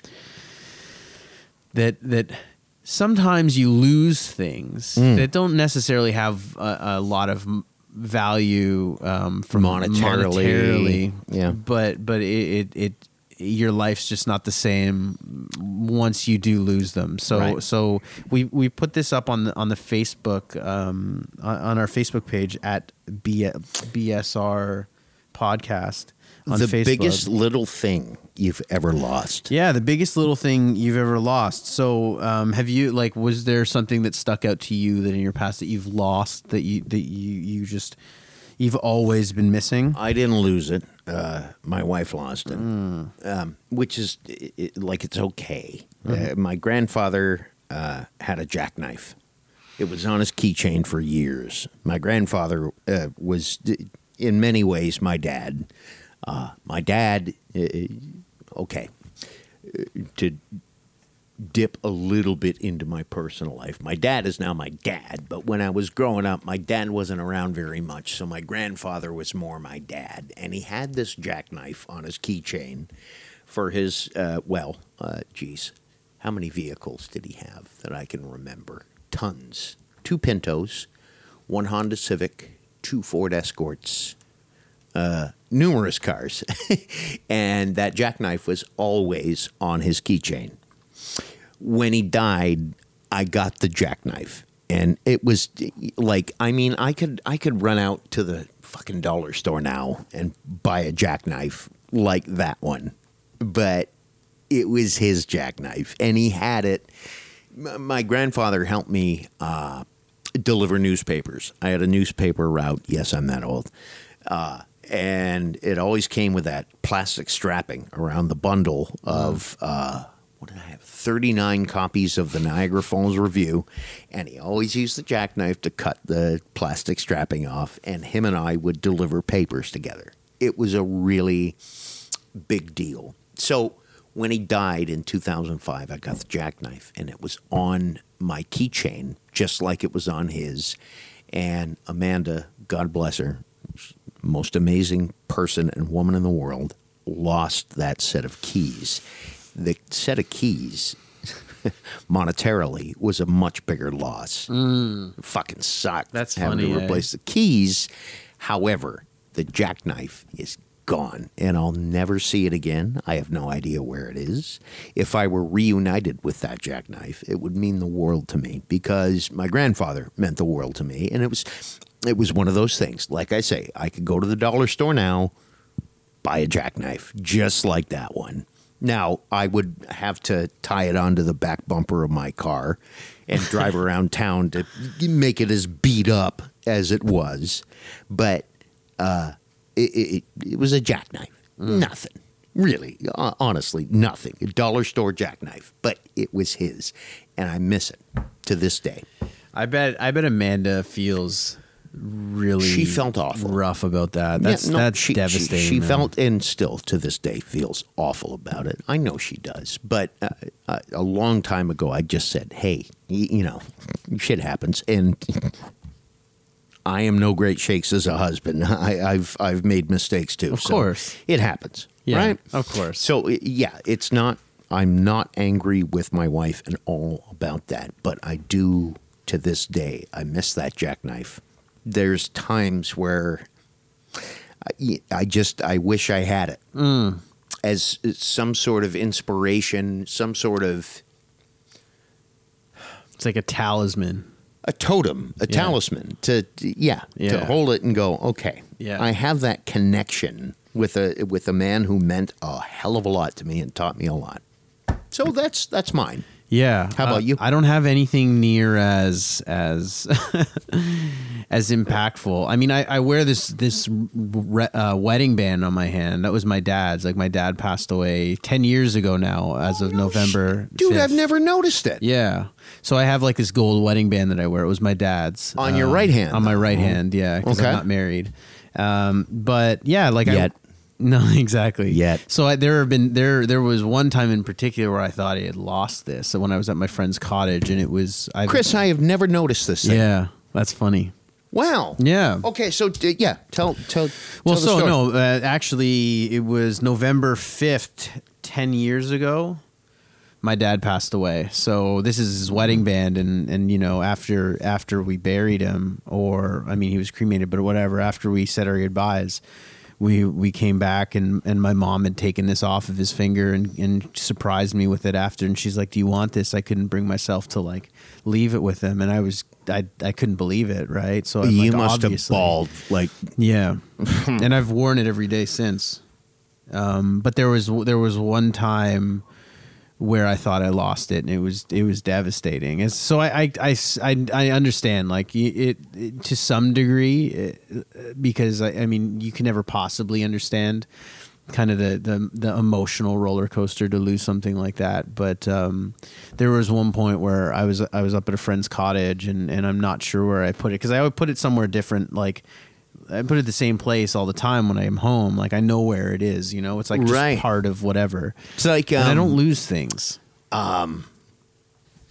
Speaker 2: that that sometimes you lose things that don't necessarily have a, a lot of value um, from
Speaker 1: Monetarily,
Speaker 2: monetarily,
Speaker 1: yeah.
Speaker 2: but but it, it it your life's just not the same once you do lose them. So
Speaker 1: Right.
Speaker 2: so we we put this up on the on the Facebook um, on, on our Facebook page at B, BSR podcast on
Speaker 1: the
Speaker 2: Facebook.
Speaker 1: biggest little thing you've ever lost.
Speaker 2: Yeah, the biggest little thing you've ever lost. So, um, have you like was there something that stuck out to you that in your past that you've lost that you that you you just you've always been missing?
Speaker 1: I didn't lose it. Uh, my wife lost it,
Speaker 2: Mm.
Speaker 1: um, which is i i like it's okay.
Speaker 2: Mm-hmm.
Speaker 1: Uh, my grandfather uh, had a jackknife. It was on his keychain for years. My grandfather uh, was, in many ways, my dad. Uh, my dad, uh, okay, uh, to dip a little bit into my personal life. My dad is now my dad, but when I was growing up, my dad wasn't around very much, so my grandfather was more my dad, and he had this jackknife on his keychain for his uh, well, uh, geez, how many vehicles did he have that I can remember? Tons. Two Pintos, one Honda Civic, two Ford Escorts, uh, numerous cars, and that jackknife was always on his keychain when he died, I got the jackknife. And it was like I mean I could I could run out to the fucking dollar store now and buy a jackknife like that one. But it was his jackknife and he had it my grandfather helped me uh, deliver newspapers. I had a newspaper route. Yes, I'm that old. Uh, and it always came with that plastic strapping around the bundle of uh, what did I have? 39 copies of the Niagara Falls Review. And he always used the jackknife to cut the plastic strapping off. And him and I would deliver papers together. It was a really big deal. So when he died in 2005, I got the jackknife and it was on my keychain, just like it was on his. And Amanda, God bless her, most amazing person and woman in the world, lost that set of keys. The set of keys, monetarily, was a much bigger loss. Fucking sucked.
Speaker 2: That's
Speaker 1: having
Speaker 2: funny,
Speaker 1: to
Speaker 2: eh?
Speaker 1: replace the keys. However, the jackknife is gone and I'll never see it again. I have no idea where it is. If I were reunited with that jackknife, it would mean the world to me because my grandfather meant the world to me and it was it was one of those things. Like I say, I could go to the dollar store now, buy a jackknife just like that one. Now, I would have to tie it onto the back bumper of my car and drive around town to make it as beat up as it was. But uh, it, it, it was a jackknife. Nothing. Really, honestly, nothing. A dollar store jackknife. But it was his. And I miss it to this day.
Speaker 2: I bet I bet Amanda feels really
Speaker 1: She felt awful.
Speaker 2: rough about that. That's
Speaker 1: Yeah, no,
Speaker 2: that's
Speaker 1: she, she-
Speaker 2: devastating.
Speaker 1: She,
Speaker 2: man.
Speaker 1: felt, and still to this day feels awful about it. I know she does, but uh, uh, a long time ago, I just said, "Hey, y- you know, shit happens," and I am no great shakes as a husband. I, I've I've made mistakes too.
Speaker 2: Of
Speaker 1: so
Speaker 2: course.
Speaker 1: it happens.
Speaker 2: Yeah,
Speaker 1: right?
Speaker 2: of course.
Speaker 1: So yeah, it's not. I'm not angry with my wife and all about that, but I do to this day. I miss that jackknife. There's times where I, I just I wish I had it mm. as some sort of inspiration, some sort of
Speaker 2: It's like a talisman.
Speaker 1: A totem, a
Speaker 2: Yeah.
Speaker 1: talisman to yeah, to hold it and go, okay,
Speaker 2: Yeah.
Speaker 1: I have that connection with a with a man who meant a hell of a lot to me and taught me a lot. So that's that's mine.
Speaker 2: Yeah.
Speaker 1: How about
Speaker 2: Uh,
Speaker 1: you?
Speaker 2: I don't have anything near as as as impactful. I mean, I, I wear this this re, uh, wedding band on my hand. That was my dad's. Like my dad passed away ten years ago now, as of November.
Speaker 1: Dude, i
Speaker 2: 5th.
Speaker 1: I've never noticed it.
Speaker 2: Yeah. So I have like this gold wedding band that I wear. It was my dad's.
Speaker 1: On your right hand,
Speaker 2: On my right hand, yeah, because
Speaker 1: Okay.
Speaker 2: I'm not married. Um, but yeah, like
Speaker 1: Yet.
Speaker 2: No, exactly.
Speaker 1: Yet.
Speaker 2: So I, there have been there there was one time in particular where I thought I had lost this when I was at my friend's cottage and it was I
Speaker 1: Chris, I have never noticed this thing.
Speaker 2: Yeah, that's funny.
Speaker 1: Wow.
Speaker 2: Yeah.
Speaker 1: Okay, so d- yeah, tell tell.
Speaker 2: Well,
Speaker 1: tell
Speaker 2: so no, uh, actually, it was November fifth, ten years ago. My dad passed away, so this is his wedding band, and and you know after after we buried him, or I mean he was cremated, but whatever. After we said our goodbyes, we we came back, and and my mom had taken this off of his finger and and surprised me with it after, and she's like, "Do you want this?" I couldn't bring myself to like leave it with him, and I was I I couldn't believe it, right? So I'm
Speaker 1: you
Speaker 2: like,
Speaker 1: must have
Speaker 2: obviously-
Speaker 1: bawled like
Speaker 2: yeah, and I've worn it every day since. Um, but there was there was one time where I thought I lost it, and it was it was devastating. It's, so I I, I, I- I understand like it, it to some degree uh, because I, I mean you can never possibly understand kind of the, the the emotional roller coaster to lose something like that. But um, there was one point where I was I was up at a friend's cottage and, and I'm not sure where I put it because I would put it somewhere different. Like I put it the same place all the time when I'm home. Like I know where it is. You know, it's like just
Speaker 1: Right.
Speaker 2: part of whatever.
Speaker 1: it's like um,
Speaker 2: and I don't lose things.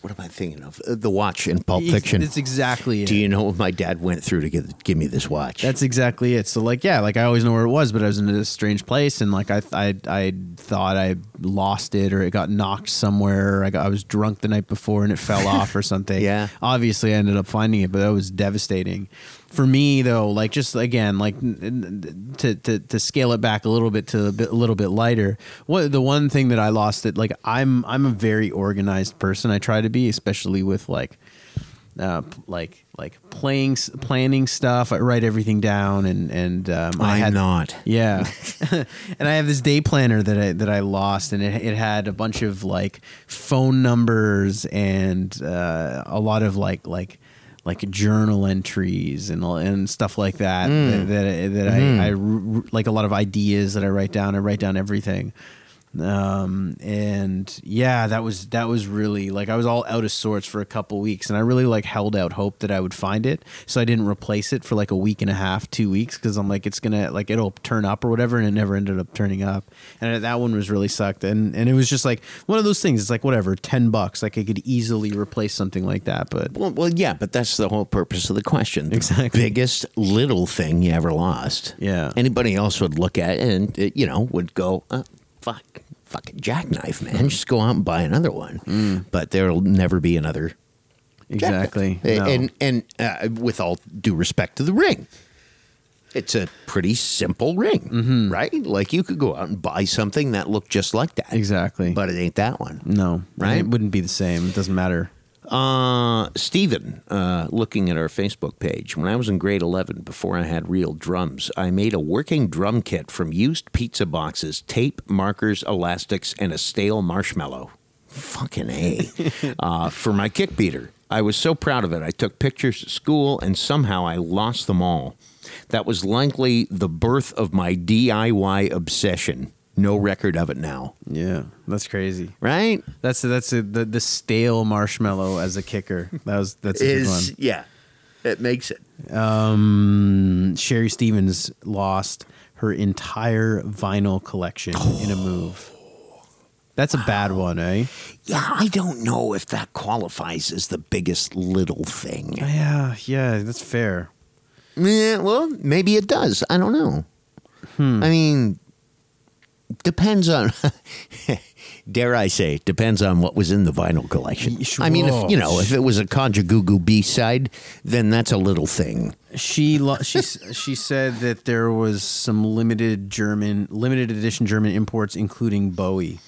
Speaker 1: What am I thinking of? Uh, The watch in Pulp Fiction.
Speaker 2: It's exactly it.
Speaker 1: Do you know what my dad went through to give, give me this watch?
Speaker 2: That's exactly it. So like, yeah, like I always know where it was, but I was in a strange place, and like I, I, I thought I lost it, or it got knocked somewhere. Or I got, I was drunk the night before, and it fell off or something.
Speaker 1: Yeah.
Speaker 2: Obviously, I ended up finding it, but that was devastating. For me, though, like just again, like to to, to scale it back a little bit to a, bit, a little bit lighter. What the one thing that I lost that like I'm I'm a very organized person. I try to be, especially with like uh, like like playing planning stuff. I write everything down, and and um, I
Speaker 1: I'm
Speaker 2: had
Speaker 1: not.
Speaker 2: yeah, and I have this day planner that I that I lost, and it, it had a bunch of like phone numbers and uh, a lot of like like like journal entries and and stuff like that mm. that that, that I, mm. I r- like a lot of ideas that I write down. I write down everything um and yeah that was that was really like i was all out of sorts for a couple weeks and i really like held out hope that i would find it so i didn't replace it for like a week and a half two weeks because i'm like it's gonna like it'll turn up or whatever and it never ended up turning up and that one was really sucked and and it was just like one of those things it's like whatever 10 bucks like i could easily replace something like that but
Speaker 1: Well, well, yeah, but that's the whole purpose of the question. The
Speaker 2: Exactly.
Speaker 1: biggest little thing you ever lost.
Speaker 2: Yeah.
Speaker 1: Anybody else would look at it and, you know, would go, uh, fuck, fucking jackknife, man. Just go out and buy another one.
Speaker 2: Mm.
Speaker 1: But there'll never be another.
Speaker 2: exactly. No.
Speaker 1: And, and uh, with all due respect to the ring, it's a pretty simple ring,
Speaker 2: Mm-hmm.
Speaker 1: right? Like you could go out and buy something that looked just like that.
Speaker 2: exactly
Speaker 1: But it ain't that one.
Speaker 2: no
Speaker 1: Right?
Speaker 2: it wouldn't be the same it doesn't matter
Speaker 1: Uh, Stephen, uh, looking at our Facebook page, when I was in grade 11, before I had real drums, I made a working drum kit from used pizza boxes, tape, markers, elastics, and a stale marshmallow. Fucking A. uh, for my kick beater. I was so proud of it. I took pictures at school and somehow I lost them all. That was likely the birth of my DIY obsession. No record of it now.
Speaker 2: yeah that's crazy
Speaker 1: Right?
Speaker 2: That's that's a, the the stale marshmallow as a kicker. That was that's a good one.
Speaker 1: Yeah. It makes it.
Speaker 2: Um, Sherry Stevens lost her entire vinyl collection in a move. That's a bad one, eh?
Speaker 1: Yeah, I don't know if that qualifies as the biggest little thing.
Speaker 2: Yeah, yeah, that's fair.
Speaker 1: Yeah, well, maybe it does. I don't know. I mean, depends on. dare I say, depends on what was in the vinyl collection. I mean, if you know, if it was a Kajagoogoo B side, then that's a little thing.
Speaker 2: She lo- she she said that there was some limited German limited edition German imports, including Bowie.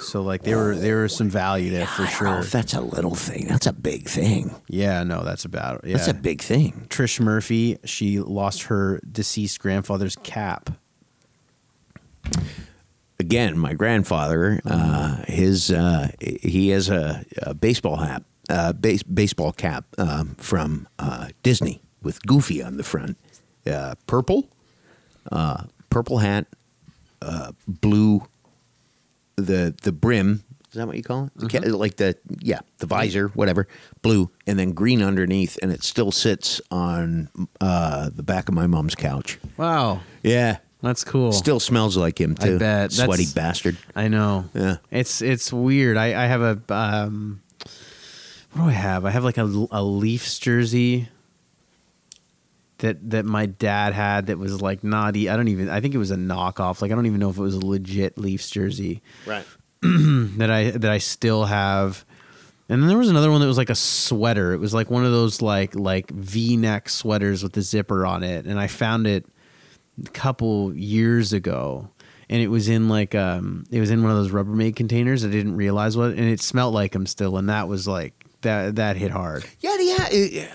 Speaker 2: So like there were there was some value there for
Speaker 1: I don't know
Speaker 2: sure.
Speaker 1: that's a little thing. That's a big thing.
Speaker 2: Yeah, no, that's about. Yeah.
Speaker 1: That's a big thing.
Speaker 2: Trish Murphy, she lost her deceased grandfather's cap.
Speaker 1: Again, my grandfather, uh, his uh, he has a, a baseball hat, uh, base, baseball cap um, from uh, Disney with Goofy on the front, uh, purple, uh, purple hat, uh, blue, the the brim. Is that what you call it? Ca- Like the yeah, the visor, whatever, blue, and then green underneath, and it still sits on uh, the back of my mom's couch.
Speaker 2: Wow,
Speaker 1: Yeah,
Speaker 2: that's cool.
Speaker 1: still smells like him too.
Speaker 2: I bet.
Speaker 1: sweaty
Speaker 2: That's-
Speaker 1: bastard.
Speaker 2: I know.
Speaker 1: Yeah.
Speaker 2: It's it's weird. I, I have a um what do I have? I have like a, a Leafs jersey that that my dad had that was like naughty. I don't even I think it was a knockoff. Like I don't even know if it was a legit Leafs jersey
Speaker 1: Right.
Speaker 2: that I that I still have. And then there was another one that was like a sweater. It was like one of those like like V-neck sweaters with the zipper on it, and I found it couple years ago. And it was in like um, it was in one of those Rubbermaid containers. I didn't realize what, and it smelled like them still. And that was like that that hit hard.
Speaker 1: Yeah, yeah.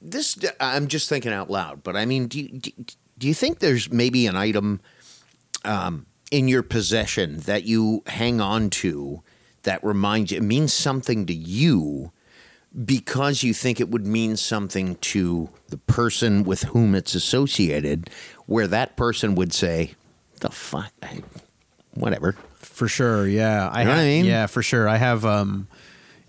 Speaker 1: This I'm just thinking out loud, but I mean, do you, do, do you think there's maybe an item um, in your possession that you hang on to that reminds you it means something to you because you think it would mean something to the person with whom it's associated, where that person would say, "The fuck, whatever."
Speaker 2: For sure, yeah. I
Speaker 1: You know what I mean?
Speaker 2: Yeah, for sure. I have um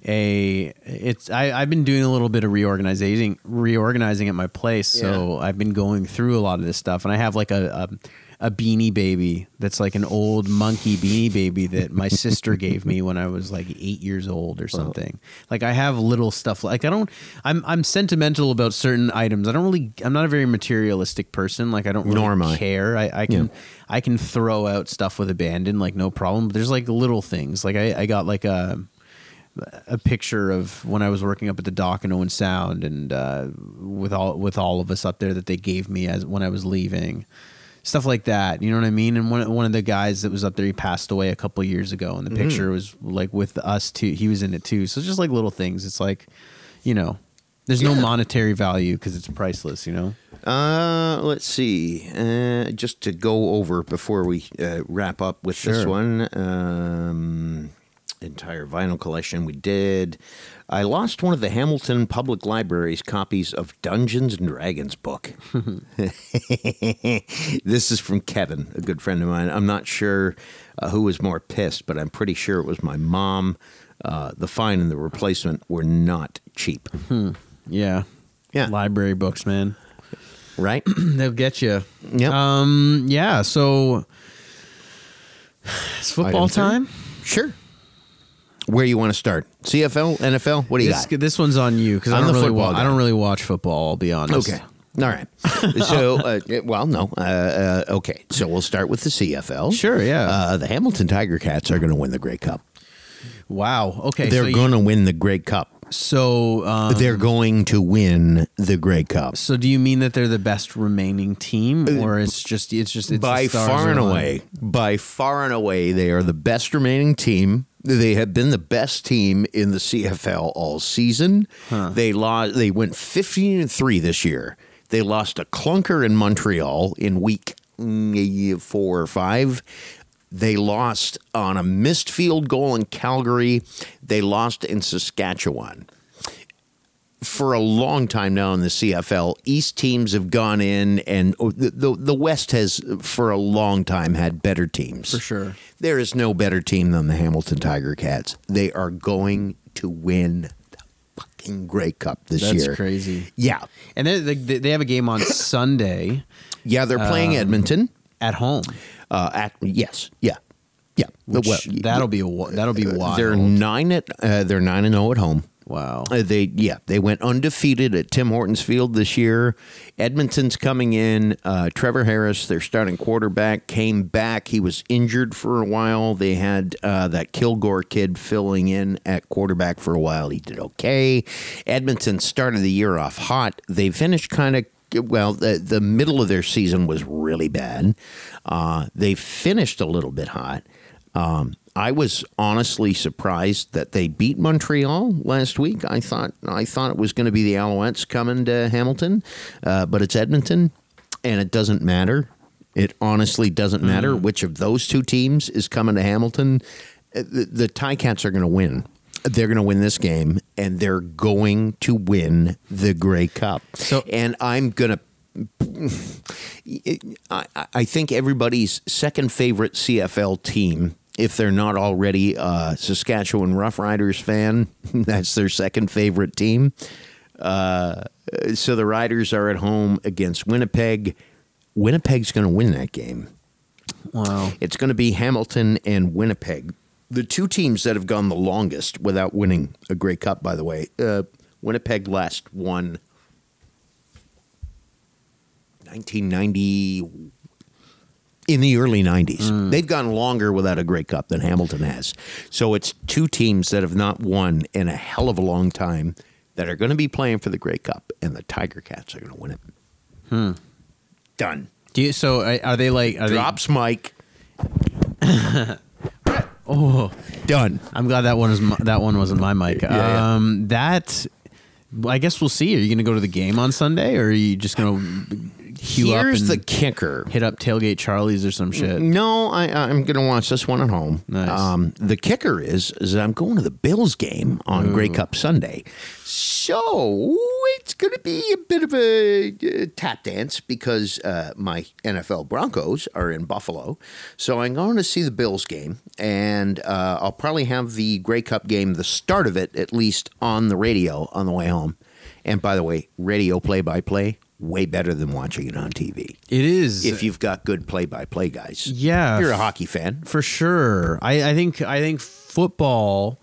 Speaker 2: a it's I I've been doing a little bit of reorganizing reorganizing at my place, so I've been going through a lot of this stuff, and I have like a. a a beanie baby that's like an old monkey beanie baby that my sister gave me when I was like eight years old or something. Like I have little stuff like I don't I'm I'm sentimental about certain items. I don't really I'm not a very materialistic person. Like I don't really
Speaker 1: Nor am I.
Speaker 2: care. I, I can I can throw out stuff with abandon like no problem. But there's like little things. Like I, I got like a a picture of when I was working up at the dock in Owen Sound and uh, with all with all of us up there that they gave me as when I was leaving. Stuff like that, you know what I mean? And one one of the guys that was up there, he passed away a couple years ago, and the picture was like with us too. He was in it too. So it's just like little things. It's like, you know, there's no monetary value because it's priceless. You know.
Speaker 1: Uh, let's see. Uh, just to go over before we uh, wrap up with this one. Um, entire vinyl collection we did. I lost one of the Hamilton Public Library's copies of Dungeons and Dragons book. this is from Kevin, a good friend of mine. I'm not sure uh, who was more pissed, but I'm pretty sure it was my mom. Uh, the fine and the replacement were not cheap,
Speaker 2: Yeah.
Speaker 1: Yeah.
Speaker 2: Library books, man.
Speaker 1: right?
Speaker 2: They'll get you.
Speaker 1: Yep.
Speaker 2: Um. Yeah. So it's football time.
Speaker 1: Sure. Where you want to start? CFL, NFL? What do you
Speaker 2: This,
Speaker 1: got?
Speaker 2: this one's on you because I
Speaker 1: I'm
Speaker 2: don't
Speaker 1: the
Speaker 2: really.
Speaker 1: football
Speaker 2: Wa- I don't really watch football. I'll be honest.
Speaker 1: Okay. All right. so, uh, well, no. Uh, uh, okay. So we'll start with the CFL.
Speaker 2: Sure, yeah.
Speaker 1: Uh, the Hamilton Tiger Cats are going to win the Grey Cup.
Speaker 2: Wow. Okay.
Speaker 1: They're
Speaker 2: so
Speaker 1: going to win the Grey Cup.
Speaker 2: So. Um,
Speaker 1: They're going to win the Grey Cup.
Speaker 2: so do you mean that they're the best remaining team, or it's just it's just it's
Speaker 1: Uh, by far and away, by far and away, they are the best remaining team. They have been the best team in the CFL all season. They lost. They went fifteen and three this year. They lost a clunker in Montreal in week four or five. They lost on a missed field goal in Calgary. They lost in Saskatchewan for a long time now in the CFL, East teams have gone in, and oh, the, the the West has for a long time had better teams.
Speaker 2: For sure.
Speaker 1: there is no better team than the Hamilton Tiger Cats. They are going to win the fucking Grey Cup this
Speaker 2: That's
Speaker 1: year.
Speaker 2: That's crazy.
Speaker 1: Yeah,
Speaker 2: And they they they have a game on Sunday
Speaker 1: yeah, they're playing
Speaker 2: Um,
Speaker 1: Edmonton.
Speaker 2: at home.
Speaker 1: Uh, at yes, yeah, yeah.
Speaker 2: Which
Speaker 1: Well,
Speaker 2: that'll be a, that'll be wild.
Speaker 1: They're nine at uh, they're nine and zero at home.
Speaker 2: Wow.
Speaker 1: Uh, they yeah they went undefeated at Tim Hortons Field this year. Edmonton's coming in. Uh, Trevor Harris, their starting quarterback, came back. He was injured for a while. They had uh, that Kilgore kid filling in at quarterback for a while. He did okay. Edmonton started the year off hot. They finished kind of well. The the middle of their season was really bad. Uh, they finished a little bit hot. Um, I was honestly surprised that they beat Montreal last week. I thought I thought it was going to be the Alouettes coming to Hamilton, uh, but it's Edmonton, and it doesn't matter. It honestly doesn't matter which of those two teams is coming to Hamilton. Uh, The, the Ticats are going to win. They're going to win this game, and they're going to win the Grey Cup.
Speaker 2: So-
Speaker 1: and I'm going to I, I think everybody's second favorite CFL team, if they're not already a Saskatchewan Roughriders fan, that's their second favorite team. Uh, so the Riders are at home against Winnipeg. Winnipeg's going to win that game.
Speaker 2: Wow.
Speaker 1: It's going to be Hamilton and Winnipeg, the two teams that have gone the longest without winning a Grey Cup. By the way, uh, Winnipeg last won 1990 in the early 90s. They've gone longer without a Grey Cup than Hamilton has. So it's two teams that have not won in a hell of a long time that are going to be playing for the Grey Cup, and the Tiger Cats are going to win it. Done.
Speaker 2: Do you, so are they like are
Speaker 1: Drops Mike.
Speaker 2: Oh,
Speaker 1: Done.
Speaker 2: I'm glad that one is my, that one wasn't my mic.
Speaker 1: yeah.
Speaker 2: Um that I guess we'll see. Are you going to go to the game on Sunday or are you just going to queue up
Speaker 1: Here's the kicker.
Speaker 2: hit up tailgate Charlie's or some shit?
Speaker 1: No, I, I'm going to watch this one at home.
Speaker 2: Nice.
Speaker 1: Um, the kicker is, is that I'm going to the Bills game on Grey Cup Sunday. So it's going to be a bit of a uh, tap dance because uh, my NFL Broncos are in Buffalo. So I'm going to see the Bills game, and uh, I'll probably have the Grey Cup game, the start of it at least, on the radio on the way home. And by the way, radio play by play, way better than watching it on TV
Speaker 2: It is
Speaker 1: if you've got good play-by-play guys.
Speaker 2: Yeah.
Speaker 1: if you're a hockey fan.
Speaker 2: For sure. I, I think I think football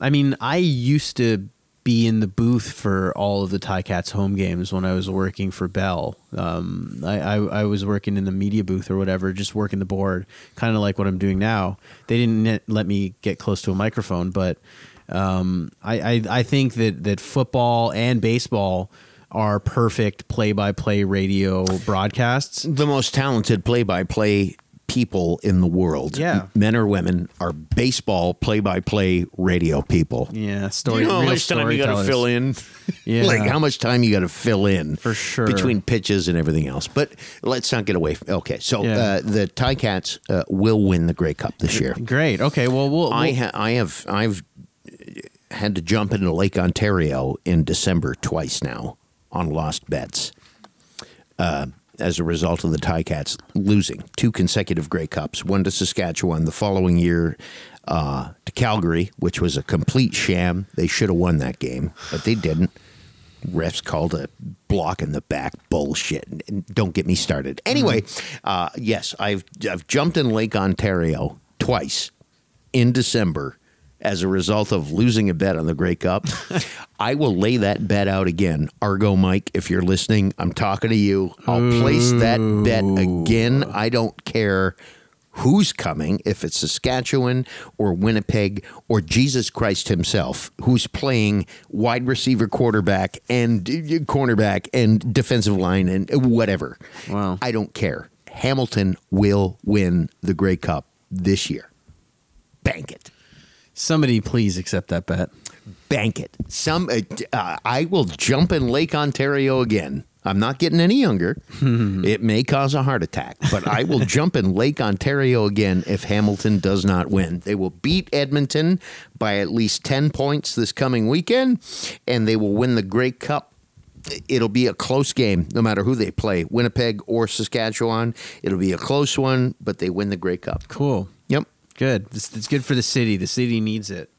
Speaker 2: I mean, I used to be in the booth for all of the Ticats home games when I was working for Bell. Um, I, I, I was working in the media booth or whatever, just working the board, kind of like what I'm doing now. They didn't let me get close to a microphone, but um, I, I, I think that, that football and baseball are perfect play-by-play radio broadcasts.
Speaker 1: The most talented play-by-play people in the world,
Speaker 2: Yeah.
Speaker 1: men or women, are baseball play-by-play radio people.
Speaker 2: Yeah, story.
Speaker 1: you know how much time you got to fill in?
Speaker 2: Yeah.
Speaker 1: like how much time you got to fill in
Speaker 2: For sure.
Speaker 1: between pitches and everything else. But let's not get away. From, okay, so
Speaker 2: Yeah.
Speaker 1: uh, the Ticats uh, will win the Grey Cup this year.
Speaker 2: Great. Okay. Well, we'll.
Speaker 1: I
Speaker 2: we'll-
Speaker 1: ha- I have I've had to jump into Lake Ontario in December twice now on lost bets. Uh, as a result of the Ticats losing two consecutive Grey Cups, one to Saskatchewan the following year uh, to Calgary, which was a complete sham. They should have won that game, but they didn't. Refs called a block in the back bullshit. And- don't get me started. Anyway, uh, yes, I've I've jumped in Lake Ontario twice in December as a result of losing a bet on the Grey Cup. I will lay that bet out again. Argo Mike, if you're listening, I'm talking to you. I'll place that bet again. I don't care who's coming, if it's Saskatchewan or Winnipeg or Jesus Christ himself, who's playing wide receiver, quarterback, and uh, cornerback, and defensive line, and whatever.
Speaker 2: Wow.
Speaker 1: I don't care. Hamilton will win the Grey Cup this year. Bank it.
Speaker 2: Somebody please accept that bet.
Speaker 1: Bank it. Some uh, uh, I will jump in Lake Ontario again. I'm not getting any younger. it may cause a heart attack, but I will jump in Lake Ontario again if Hamilton does not win. They will beat Edmonton by at least 10 points this coming weekend, and they will win the Grey Cup. It'll be a close game no matter who they play, Winnipeg or Saskatchewan. It'll be a close one, but they win the Grey Cup.
Speaker 2: Cool. Good. It's, it's good for the city. The city needs it.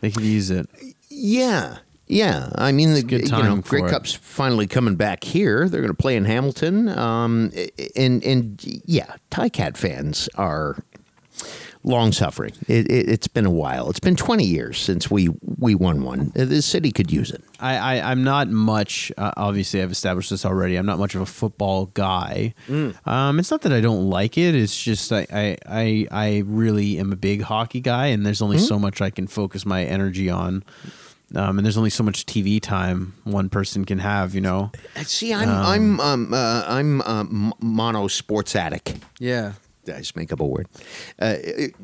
Speaker 2: They could use it.
Speaker 1: Yeah. Yeah, I mean the
Speaker 2: good
Speaker 1: you know
Speaker 2: timing
Speaker 1: Grey
Speaker 2: it.
Speaker 1: Cup's finally coming back here. They're going to play in Hamilton, um, and and yeah, Ticat fans are long suffering. It, it, it's been a while. It's been 20 years since we we won one. The city could use it.
Speaker 2: I, I I'm not much. Uh, obviously, I've established this already. I'm not much of a football guy. Um, it's not that I don't like it. It's just I I I, I really am a big hockey guy, and there's only so much I can focus my energy on. Um, and there's only so much TV time one person can have, you know.
Speaker 1: Uh, See, I'm I'm um, uh, I'm uh, mono sports addict.
Speaker 2: Yeah,
Speaker 1: Did I just make up a word? Uh,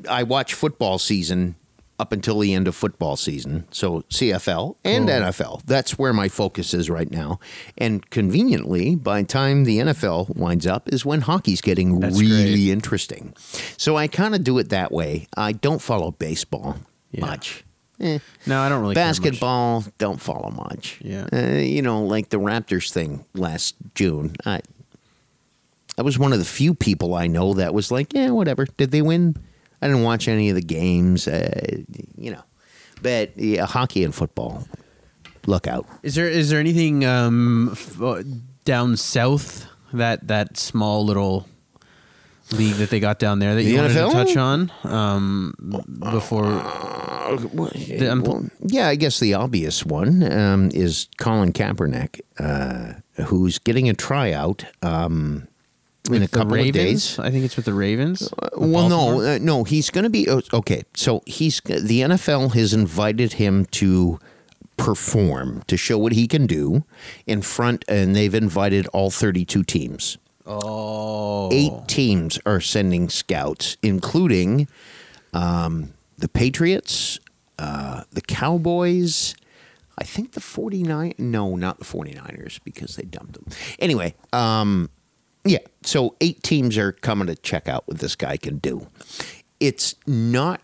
Speaker 1: I watch football season up until the end of football season. So CFL and
Speaker 2: Cool.
Speaker 1: NFL. That's where my focus is right now. And conveniently, by the time the NFL winds up, is when hockey's getting
Speaker 2: That's
Speaker 1: really
Speaker 2: great.
Speaker 1: interesting. So I kind of do it that way. I don't follow baseball
Speaker 2: Yeah.
Speaker 1: much. Eh.
Speaker 2: no, I don't really.
Speaker 1: Basketball, don't follow much.
Speaker 2: Yeah.
Speaker 1: Uh, you know, like the Raptors thing last June. I I was one of the few people I know that was like, yeah, whatever. Did they win? I didn't watch any of the games. Uh, you know, but yeah, hockey and football. Look out.
Speaker 2: Is there is there anything um, f- uh, down south that that small little league that they got down there that you
Speaker 1: The
Speaker 2: wanted
Speaker 1: NFL?
Speaker 2: to touch on um, before? The- I'm-
Speaker 1: Well, yeah, I guess the obvious one um, is Colin Kaepernick, uh, who's getting a tryout um, in a couple
Speaker 2: Ravens?
Speaker 1: of days.
Speaker 2: I think it's with the Ravens.
Speaker 1: Well, no, uh, no, he's going to be okay. So he's the NFL has invited him to perform to show what he can do in front, and they've invited all thirty-two teams.
Speaker 2: Oh,
Speaker 1: Eight teams are sending scouts, including um, the Patriots, uh, the Cowboys. I think the 49 no, not the 49ers because they dumped them. Anyway, um, yeah, so eight teams are coming to check out what this guy can do. It's not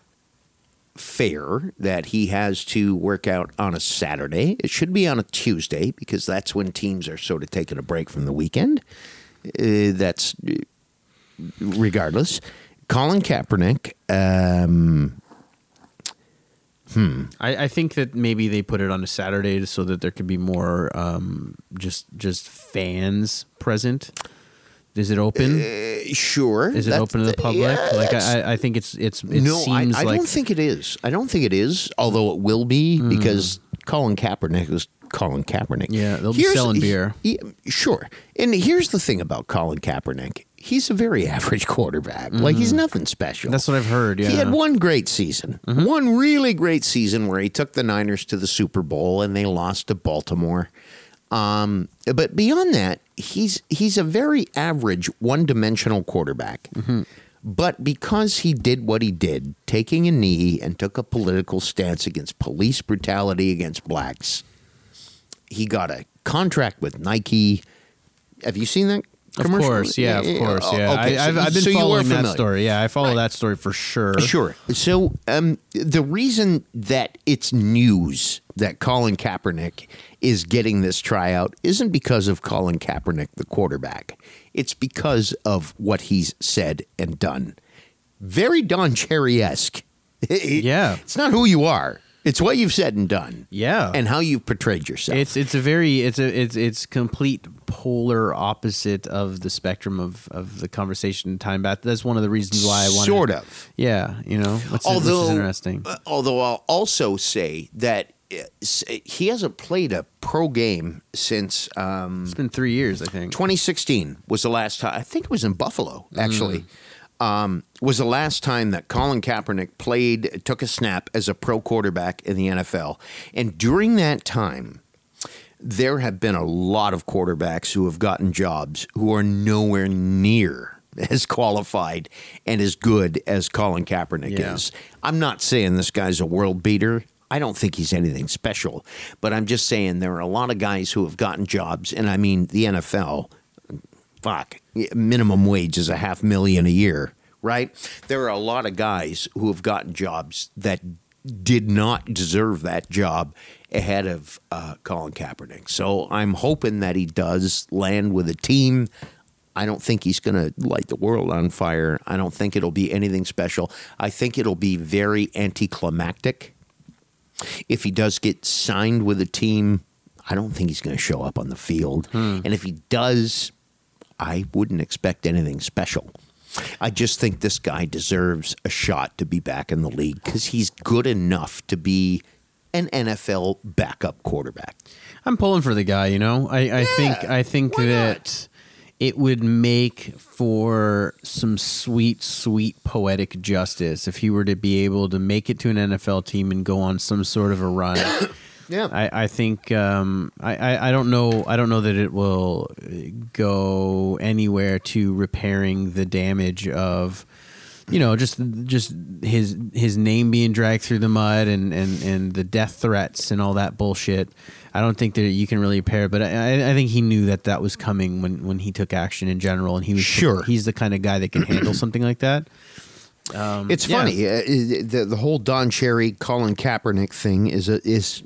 Speaker 1: fair that he has to work out on a Saturday. It should be on a Tuesday because that's when teams are sort of taking a break from the weekend. Uh, that's uh, regardless. Colin Kaepernick, um,
Speaker 2: I, I think that maybe they put it on a Saturday so that there could be more um, just just fans present. Is it open?
Speaker 1: uh, sure.
Speaker 2: Is it open to the public?
Speaker 1: yeah,
Speaker 2: like I, I think it's it's it
Speaker 1: no, I, I
Speaker 2: like
Speaker 1: don't think it is. I don't think it is, although it will be
Speaker 2: Hmm.
Speaker 1: because Colin Kaepernick is Colin Kaepernick.
Speaker 2: Yeah, they'll be selling beer.
Speaker 1: Yeah, sure. And here's the thing about Colin Kaepernick. He's a very average quarterback. Like he's nothing special.
Speaker 2: Mm-hmm. That's what I've heard, yeah. Mm-hmm.
Speaker 1: had one great season. One really great season where he took the Niners to the Super Bowl and they lost to Baltimore. Um, but beyond that, he's he's a very average, one-dimensional quarterback.
Speaker 2: Mm-hmm.
Speaker 1: But because he did what he did, taking a knee and took a political stance against police brutality against blacks, he got a contract with Nike. Have you seen that?
Speaker 2: Of course, yeah, of course, yeah.
Speaker 1: Okay,
Speaker 2: I, I've,
Speaker 1: so-
Speaker 2: I've been
Speaker 1: so
Speaker 2: following that story. Yeah, I follow that story for sure.
Speaker 1: Sure. So um, the reason that it's news that Colin Kaepernick is getting this tryout isn't because of Colin Kaepernick, the quarterback. It's because of what he's said and done. Very Don Cherry esque.
Speaker 2: Yeah.
Speaker 1: It's not who you are. It's what you've said and done.
Speaker 2: Yeah.
Speaker 1: And how you've portrayed yourself.
Speaker 2: It's it's a very it's a it's it's complete polar opposite of the spectrum of, of the conversation time back. That's one of the reasons why I wanted
Speaker 1: sort of.
Speaker 2: Yeah, you know, which,
Speaker 1: although
Speaker 2: which interesting.
Speaker 1: uh, although I'll also say that uh, he hasn't played a pro game since um,
Speaker 2: It's been three years, I think.
Speaker 1: 2016 was the last time. I think it was in Buffalo actually. Um, was the last time that Colin Kaepernick played, took a snap as a pro quarterback in the NFL, and during that time. There have been a lot of quarterbacks who have gotten jobs who are nowhere near as qualified and as good as Colin Kaepernick
Speaker 2: Yeah.
Speaker 1: is. I'm not saying this guy's a world beater. I don't think he's anything special, but I'm just saying there are a lot of guys who have gotten jobs, and I mean the NFL. Fuck, minimum wage is a half million a year, right? There are a lot of guys who have gotten jobs that did not deserve that job ahead of uh, Colin Kaepernick. So I'm hoping that he does land with a team. I don't think he's going to light the world on fire. I don't think it'll be anything special. I think it'll be very anticlimactic. If he does get signed with a team, I don't think he's going to show up on the field. And if he does, I wouldn't expect anything special. I just think this guy deserves a shot to be back in the league because he's good enough to be an NFL backup quarterback.
Speaker 2: I'm pulling for the guy. You know, I, I think I think that it would make for some sweet, sweet poetic justice if he were to be able to make it to an NFL team and go on some sort of a run.
Speaker 1: Yeah.
Speaker 2: I, I think um, I, I, I don't know I don't know that it will go anywhere to repairing the damage of you know just just his his name being dragged through the mud and, and, and the death threats and all that bullshit. I don't think that you can really repair, but I, I think he knew that that was coming when, when he took action in general, and he was
Speaker 1: Sure.
Speaker 2: He's the kind of guy that can handle something like that.
Speaker 1: It's
Speaker 2: yeah.
Speaker 1: funny. Uh, the the whole Don Cherry, Colin Kaepernick thing is a, is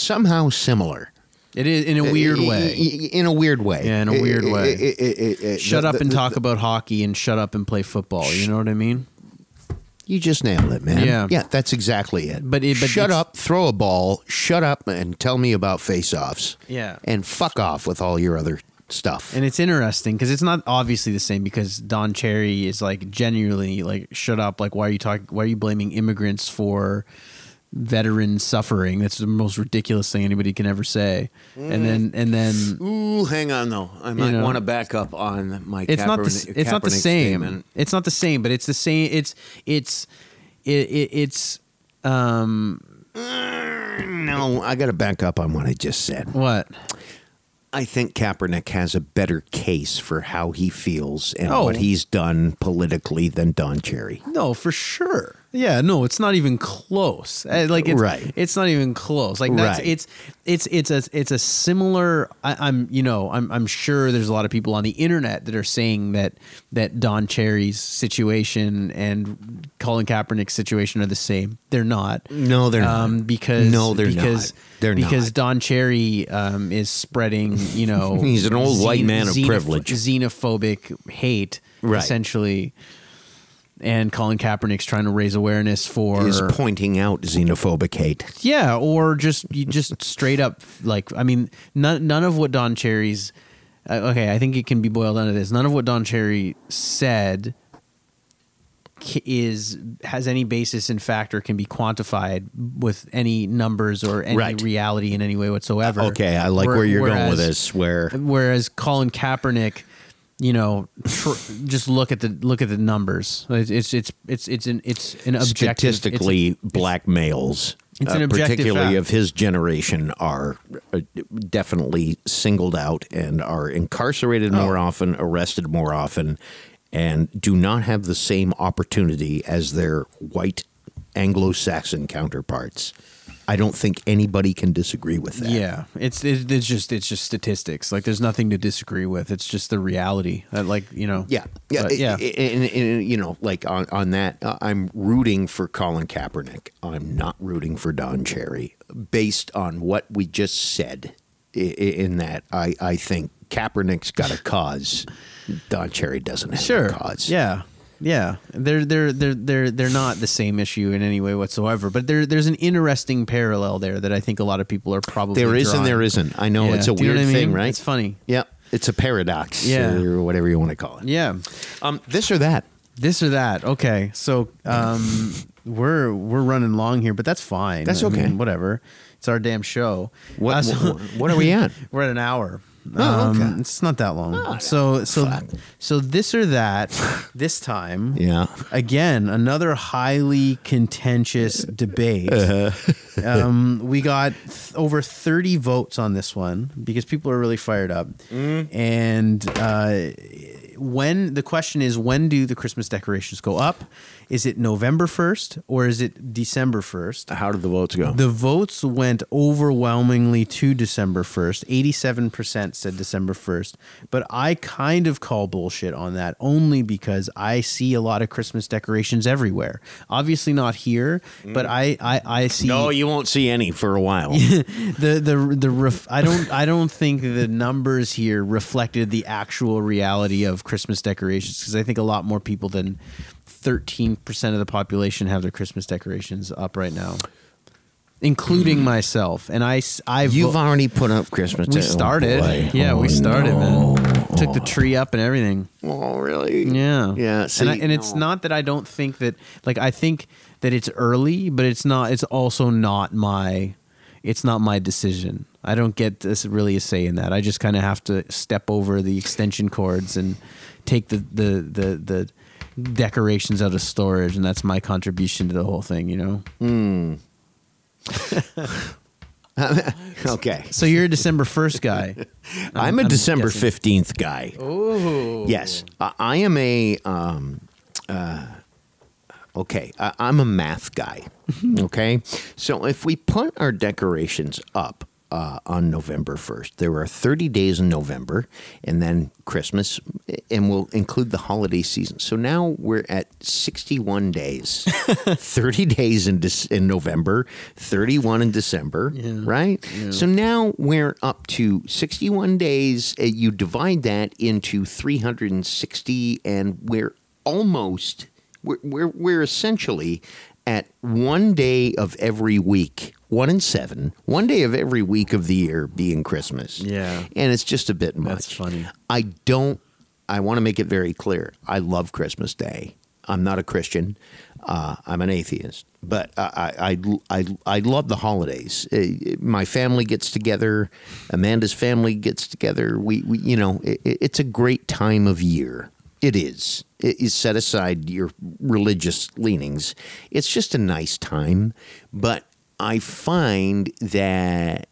Speaker 1: somehow similar
Speaker 2: It is in a weird
Speaker 1: eh, eh,
Speaker 2: way.
Speaker 1: Eh, in a weird way.
Speaker 2: Yeah, in a weird way. Shut up
Speaker 1: the-
Speaker 2: and
Speaker 1: the-
Speaker 2: talk about hockey, and shut up and play football. You know what I mean?
Speaker 1: You just nailed it, man.
Speaker 2: Yeah.
Speaker 1: yeah, that's exactly it.
Speaker 2: But it- but
Speaker 1: shut up, throw a ball, shut up, and tell me about face-offs.
Speaker 2: Yeah.
Speaker 1: and fuck off with all your other stuff.
Speaker 2: And it's interesting because it's not obviously the same because Don Cherry is like genuinely like shut up like why are you talking why are you blaming immigrants for veteran suffering that's the most ridiculous thing anybody can ever say and then and then
Speaker 1: Ooh, hang on though. I might
Speaker 2: know.
Speaker 1: want to back up on my.
Speaker 2: it's not the
Speaker 1: Kaepernick-
Speaker 2: it's not the same
Speaker 1: statement.
Speaker 2: it's not the same but it's the same it's it's it, it it's um
Speaker 1: No, I got to back up on what I just said.
Speaker 2: what
Speaker 1: I think Kaepernick has a better case for how he feels and
Speaker 2: Oh.
Speaker 1: what he's done politically than Don Cherry.
Speaker 2: No, for sure. Yeah, no, it's not even close. Uh, Like it's
Speaker 1: Right.
Speaker 2: it's not even close. Like that's
Speaker 1: Right.
Speaker 2: it's it's it's a it's a similar. I, I'm you know I'm I'm sure there's a lot of people on the internet that are saying that that Don Cherry's situation and Colin Kaepernick's situation are the same. They're not.
Speaker 1: No, they're not.
Speaker 2: Um, because
Speaker 1: No, they're
Speaker 2: because,
Speaker 1: not. They're
Speaker 2: because
Speaker 1: not.
Speaker 2: Don Cherry um, is spreading you know
Speaker 1: He's an old white man of privilege.
Speaker 2: xenophobic hate
Speaker 1: Right.
Speaker 2: essentially and Colin Kaepernick's trying to raise awareness for
Speaker 1: Is pointing out xenophobic hate.
Speaker 2: yeah, or just you just straight up like I mean none none of what Don Cherry's uh, okay, I think it can be boiled down to this. None of what Don Cherry said is has any basis in fact or can be quantified with any numbers or any
Speaker 1: Right.
Speaker 2: reality in any way whatsoever.
Speaker 1: Okay, I like
Speaker 2: Where-
Speaker 1: where you're going with this. Where
Speaker 2: Whereas Colin Kaepernick, you know, tr- just look at the look at the numbers. It's it's it's it's, it's an it's an objective. it's
Speaker 1: statistically, black males, uh,
Speaker 2: it's objective
Speaker 1: particularly
Speaker 2: fact.
Speaker 1: of his generation, are uh, definitely singled out and are incarcerated more
Speaker 2: Oh.
Speaker 1: often, arrested more often, and do not have the same opportunity as their white Anglo-Saxon counterparts. I don't think anybody can disagree with that.
Speaker 2: Yeah, it's it, it's just it's just statistics. Like there's nothing to disagree with. It's just the reality. That like you know.
Speaker 1: Yeah, yeah,
Speaker 2: But, yeah.
Speaker 1: I- And, and, you know, like on on that, uh, I'm rooting for Colin Kaepernick. I'm not rooting for Don Cherry, based on what we just said. i- i- In that, I I think Kaepernick's got a cause. Don Cherry doesn't have
Speaker 2: sure.
Speaker 1: a cause.
Speaker 2: Yeah. Yeah, they're they're they're they're they're not the same issue in any way whatsoever. But there there's an interesting parallel there that I think a lot of people are probably
Speaker 1: there is and there isn't. I know
Speaker 2: Yeah.
Speaker 1: it's a
Speaker 2: Do you know
Speaker 1: weird
Speaker 2: I
Speaker 1: thing, right?
Speaker 2: It's funny.
Speaker 1: Yeah, it's a paradox,
Speaker 2: Yeah.
Speaker 1: or whatever you want to call it.
Speaker 2: Yeah,
Speaker 1: Um, this or that.
Speaker 2: this or that. Okay, so um, we're we're running long here, but that's fine.
Speaker 1: That's
Speaker 2: I
Speaker 1: okay.
Speaker 2: mean, whatever. It's our damn show.
Speaker 1: What,
Speaker 2: Uh, so-
Speaker 1: what, what are we at?
Speaker 2: We're at an hour.
Speaker 1: Oh,
Speaker 2: Um,
Speaker 1: okay.
Speaker 2: It's not that long. so so
Speaker 1: Fuck.
Speaker 2: so this or that. This time,
Speaker 1: Yeah.
Speaker 2: again, another highly contentious debate.
Speaker 1: Uh-huh.
Speaker 2: um, we got th- over 30 votes on this one because people are really fired up.
Speaker 1: Mm.
Speaker 2: And uh, when the question is, when do the Christmas decorations go up? Is it November 1st or is it December 1st?
Speaker 1: How did the votes go?
Speaker 2: The votes went overwhelmingly to December 1st. 87% said December 1st. But I kind of call bullshit on that only because I see a lot of Christmas decorations everywhere. Obviously not here, but I, I, I see
Speaker 1: no, you won't see any for a while.
Speaker 2: the the the ref, I don't I don't think the numbers here reflected the actual reality of Christmas decorations because I think a lot more people than 13% of the population have their Christmas decorations up right now. Including mm. myself, and I, s- I
Speaker 1: You've
Speaker 2: vo-
Speaker 1: already put up Christmas.
Speaker 2: we
Speaker 1: oh,
Speaker 2: started,
Speaker 1: boy.
Speaker 2: yeah,
Speaker 1: Oh,
Speaker 2: we started,
Speaker 1: no.
Speaker 2: man. Oh, took the oh. tree up and everything.
Speaker 1: Oh, really?
Speaker 2: Yeah,
Speaker 1: Yeah.
Speaker 2: and, I,
Speaker 1: see,
Speaker 2: and it's
Speaker 1: no.
Speaker 2: not that I don't think that like I think that it's early, but it's not. It's also not my. It's not my decision. I don't get this really a say in that. I just kind of have to step over the extension cords and take the the the the decorations out of storage, and that's my contribution to the whole thing. You know.
Speaker 1: Okay.
Speaker 2: So you're a December first guy.
Speaker 1: I'm, a
Speaker 2: I'm
Speaker 1: December
Speaker 2: guessing.
Speaker 1: 15th guy.
Speaker 2: Oh.
Speaker 1: Yes. I, I am a, um, uh, okay, I, I'm a math guy. okay. So if we put our decorations up, uh, on November 1st. There are 30 days in November and then Christmas, and we'll include the holiday season. So now we're at 61 days 30 days in, Dec- in November, 31 in December, right? So now we're up to 61 days. You divide that into 360, and we're almost, we're, we're, we're essentially at one day of every week, one in seven, one day of every week of the year being Christmas.
Speaker 2: Yeah.
Speaker 1: And it's just a bit much.
Speaker 2: That's funny.
Speaker 1: I don't, I want to make it very clear. I love Christmas Day. I'm not a Christian. Uh, I'm an atheist, but I, I, I, I love the holidays. Uh, my family gets together. Amanda's family gets together. We, we you know, it, it's a great time of year. It is. It is set aside your religious leanings. It's just a nice time, but I find that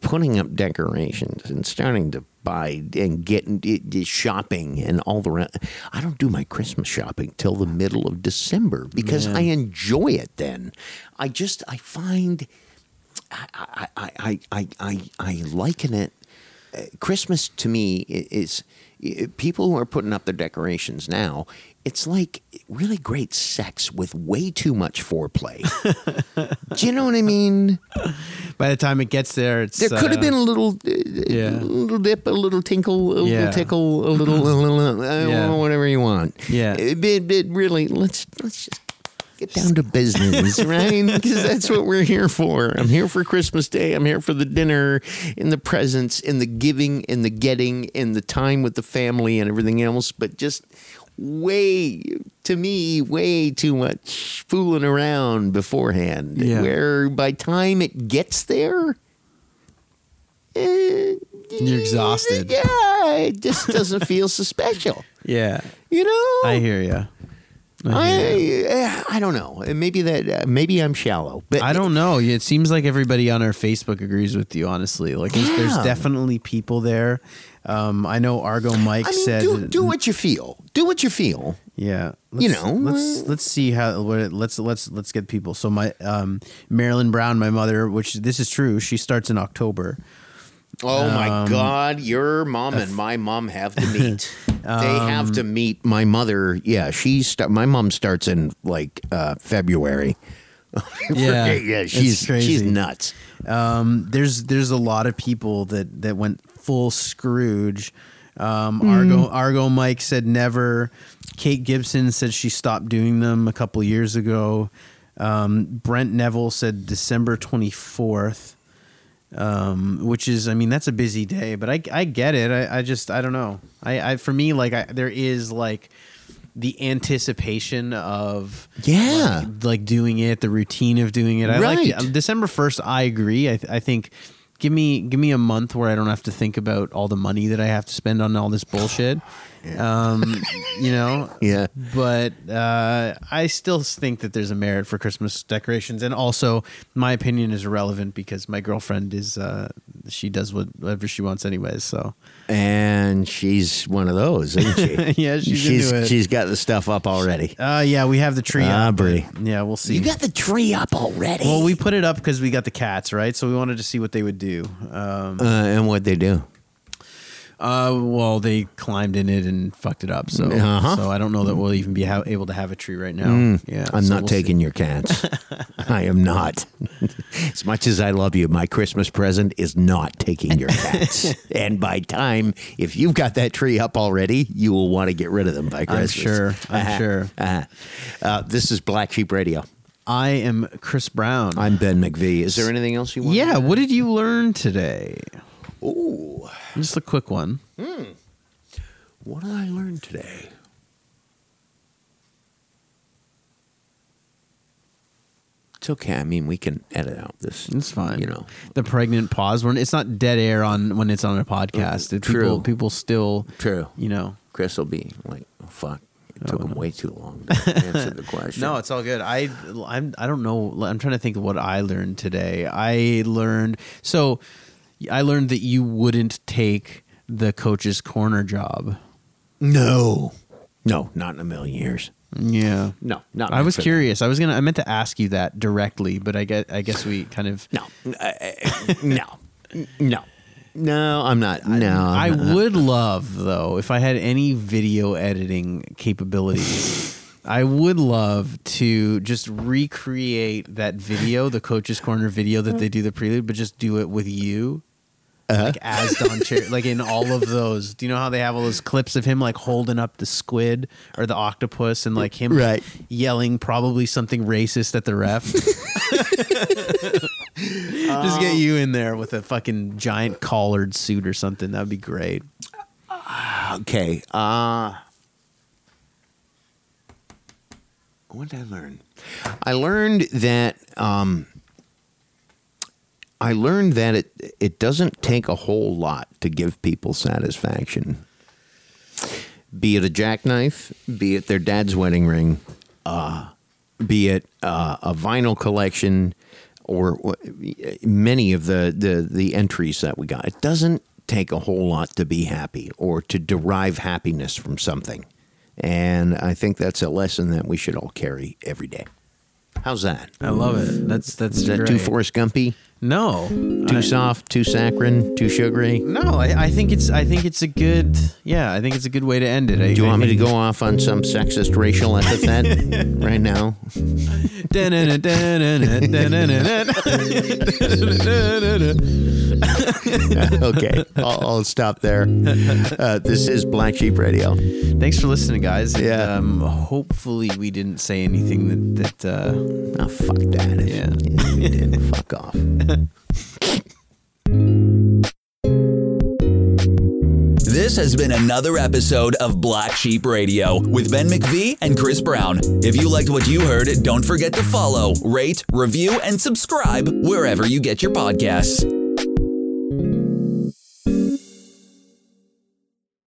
Speaker 1: putting up decorations and starting to buy and getting shopping and all the rest. I don't do my Christmas shopping till the middle of December because I enjoy it then. I just I find I I I I I, I, liken it. uh, Christmas to me i- is, people who are putting up their decorations now. It's like really great sex with way too much foreplay. Do you know what I mean?
Speaker 2: By the time it gets there, it's
Speaker 1: There could have
Speaker 2: uh,
Speaker 1: been a little, uh,
Speaker 2: Yeah.
Speaker 1: a little dip, a little tinkle, a
Speaker 2: Yeah.
Speaker 1: little tickle, a little, a little uh,
Speaker 2: Yeah.
Speaker 1: whatever you want.
Speaker 2: Yeah.
Speaker 1: It, it, it really let's let's just get down to business, right? Because that's what we're here for. I'm here for Christmas Day. I'm here for the dinner, and the presents, and the giving, and the getting, and the time with the family, and everything else. But just way to me way too much fooling around beforehand
Speaker 2: Yeah.
Speaker 1: where by time it gets there eh,
Speaker 2: You're exhausted.
Speaker 1: yeah it just doesn't feel so special
Speaker 2: Yeah,
Speaker 1: you know
Speaker 2: I hear you.
Speaker 1: I, eh, I don't know maybe that uh, maybe i'm shallow but
Speaker 2: I don't know. It seems like everybody on our Facebook agrees with you. Honestly, like there's, there's definitely people there. Um, I know Argo Mike
Speaker 1: I mean,
Speaker 2: said,
Speaker 1: do, do what you feel. Do what you feel.
Speaker 2: yeah,
Speaker 1: You know,
Speaker 2: let's
Speaker 1: uh,
Speaker 2: let's see how what it- let's let's let's get people. So my um, Marilyn Brown, my mother, which this is true, she starts in October.
Speaker 1: Oh
Speaker 2: Um,
Speaker 1: my God, your mom and my mom have to meet. they have
Speaker 2: Um,
Speaker 1: to meet. My mother, yeah, she start. My mom starts in like uh, February.
Speaker 2: Yeah,
Speaker 1: yeah,
Speaker 2: it's
Speaker 1: she's she's nuts.
Speaker 2: Um, there's there's a lot of people that that went full Scrooge. Um, Argo Argo Mike said never. Kate Gibson said she stopped doing them a couple years ago. Um, Brent Neville said December twenty fourth, um, which is I mean that's a busy day, but I I get it. I, I just I don't know. I, I for me like I, there is like the anticipation of
Speaker 1: Yeah.
Speaker 2: like, like doing it, the routine of doing it. I like
Speaker 1: Right.
Speaker 2: the- December first. I agree. I, th- I think give me give me a month where I don't have to think about all the money that I have to spend on all this bullshit. Um, you know.
Speaker 1: Yeah.
Speaker 2: But uh, I still think that there's a merit for Christmas decorations, and also my opinion is irrelevant because my girlfriend is uh, she does whatever she wants anyways. So
Speaker 1: And she's one of those, isn't she?
Speaker 2: Yeah, she's
Speaker 1: she's she's got the stuff up already.
Speaker 2: uh, yeah, we have the tree
Speaker 1: Ah,
Speaker 2: up.
Speaker 1: Brie.
Speaker 2: Yeah, we'll see.
Speaker 1: You got the tree up already.
Speaker 2: Well, we put it up because we got the cats, right? So we wanted to see what they would do. Um,
Speaker 1: uh, and what they do?
Speaker 2: Uh, well, they climbed in it and fucked it up. So,
Speaker 1: Uh-huh.
Speaker 2: so I don't know that we'll even be ha- able to have a tree right now. Yeah,
Speaker 1: Mm. I'm
Speaker 2: so
Speaker 1: not
Speaker 2: we'll
Speaker 1: taking
Speaker 2: see.
Speaker 1: your cats. I am not. as much as I love you, my Christmas present is not taking your cats. and by time, if you've got that tree up already, you will want to get rid of them by Christmas.
Speaker 2: I'm sure. I'm sure.
Speaker 1: Uh-huh. Uh, this is Black Sheep Radio.
Speaker 2: I am Chris Brown.
Speaker 1: I'm Ben McVee. Is there anything else you want?
Speaker 2: yeah. What did you learn today?
Speaker 1: Ooh.
Speaker 2: Just a quick one. Hmm.
Speaker 1: What did I learn today? It's okay. I mean, we can edit out this.
Speaker 2: It's fine.
Speaker 1: You know.
Speaker 2: the pregnant pause when it's not dead air on when it's on a podcast. Mm, it-
Speaker 1: True.
Speaker 2: people still
Speaker 1: True.
Speaker 2: you know.
Speaker 1: Chris will be like, oh, fuck. It took oh, him way too long to answer the question.
Speaker 2: No, it's all good. I I'm I don't know. I'm trying to think of what I learned today. I learned so I learned that you wouldn't take the coach's corner job.
Speaker 1: no. No, not in a million years.
Speaker 2: Yeah.
Speaker 1: No, not.
Speaker 2: I was curious. I was gonna. I meant to ask you that directly, but I guess I guess we kind of.
Speaker 1: No. Uh, uh, no. No. No, I'm not. No.
Speaker 2: I
Speaker 1: I'm not.
Speaker 2: would love though if I had any video editing capabilities. I would love to just recreate that video, the coach's corner video that they do the prelude, but just do it with you.
Speaker 1: Uh-huh.
Speaker 2: Like as Don Cherry, like in all of those. Do you know how they have all those clips of him like holding up the squid or the octopus and like him
Speaker 1: Right.
Speaker 2: yelling probably something racist at the ref? Just get you in there with a fucking giant collared suit or something. That'd be great.
Speaker 1: Okay. Uh what did I learn? I learned that um, I learned that it it doesn't take a whole lot to give people satisfaction. Be it a jackknife, be it their dad's wedding ring, uh, be it uh, a vinyl collection, or w- many of the, the the entries that we got. It doesn't take a whole lot to be happy or to derive happiness from something, and I think that's a lesson that we should all carry every day. How's that?
Speaker 2: I love it. That's that's
Speaker 1: Is that
Speaker 2: great.
Speaker 1: too Forrest Gumpy?
Speaker 2: No,
Speaker 1: Too
Speaker 2: I-
Speaker 1: soft? Too saccharine? Too sugary?
Speaker 2: No, I, I think it's I think it's a good yeah. I think it's a good way to end it. I,
Speaker 1: Do you
Speaker 2: I
Speaker 1: want me to go off on some sexist racial epithet right now? okay, I'll, I'll stop there. Uh, this is Black Sheep Radio.
Speaker 2: Thanks for listening, guys.
Speaker 1: Yeah.
Speaker 2: Um, hopefully, we didn't say anything that that. Uh,
Speaker 1: Oh, fuck that.
Speaker 2: Yeah.
Speaker 1: if we did, fuck off.
Speaker 3: This has been another episode of Black Sheep Radio with Ben McVee and Chris Brown. If you liked what you heard, don't forget to follow, rate, review, and subscribe wherever you get your podcasts.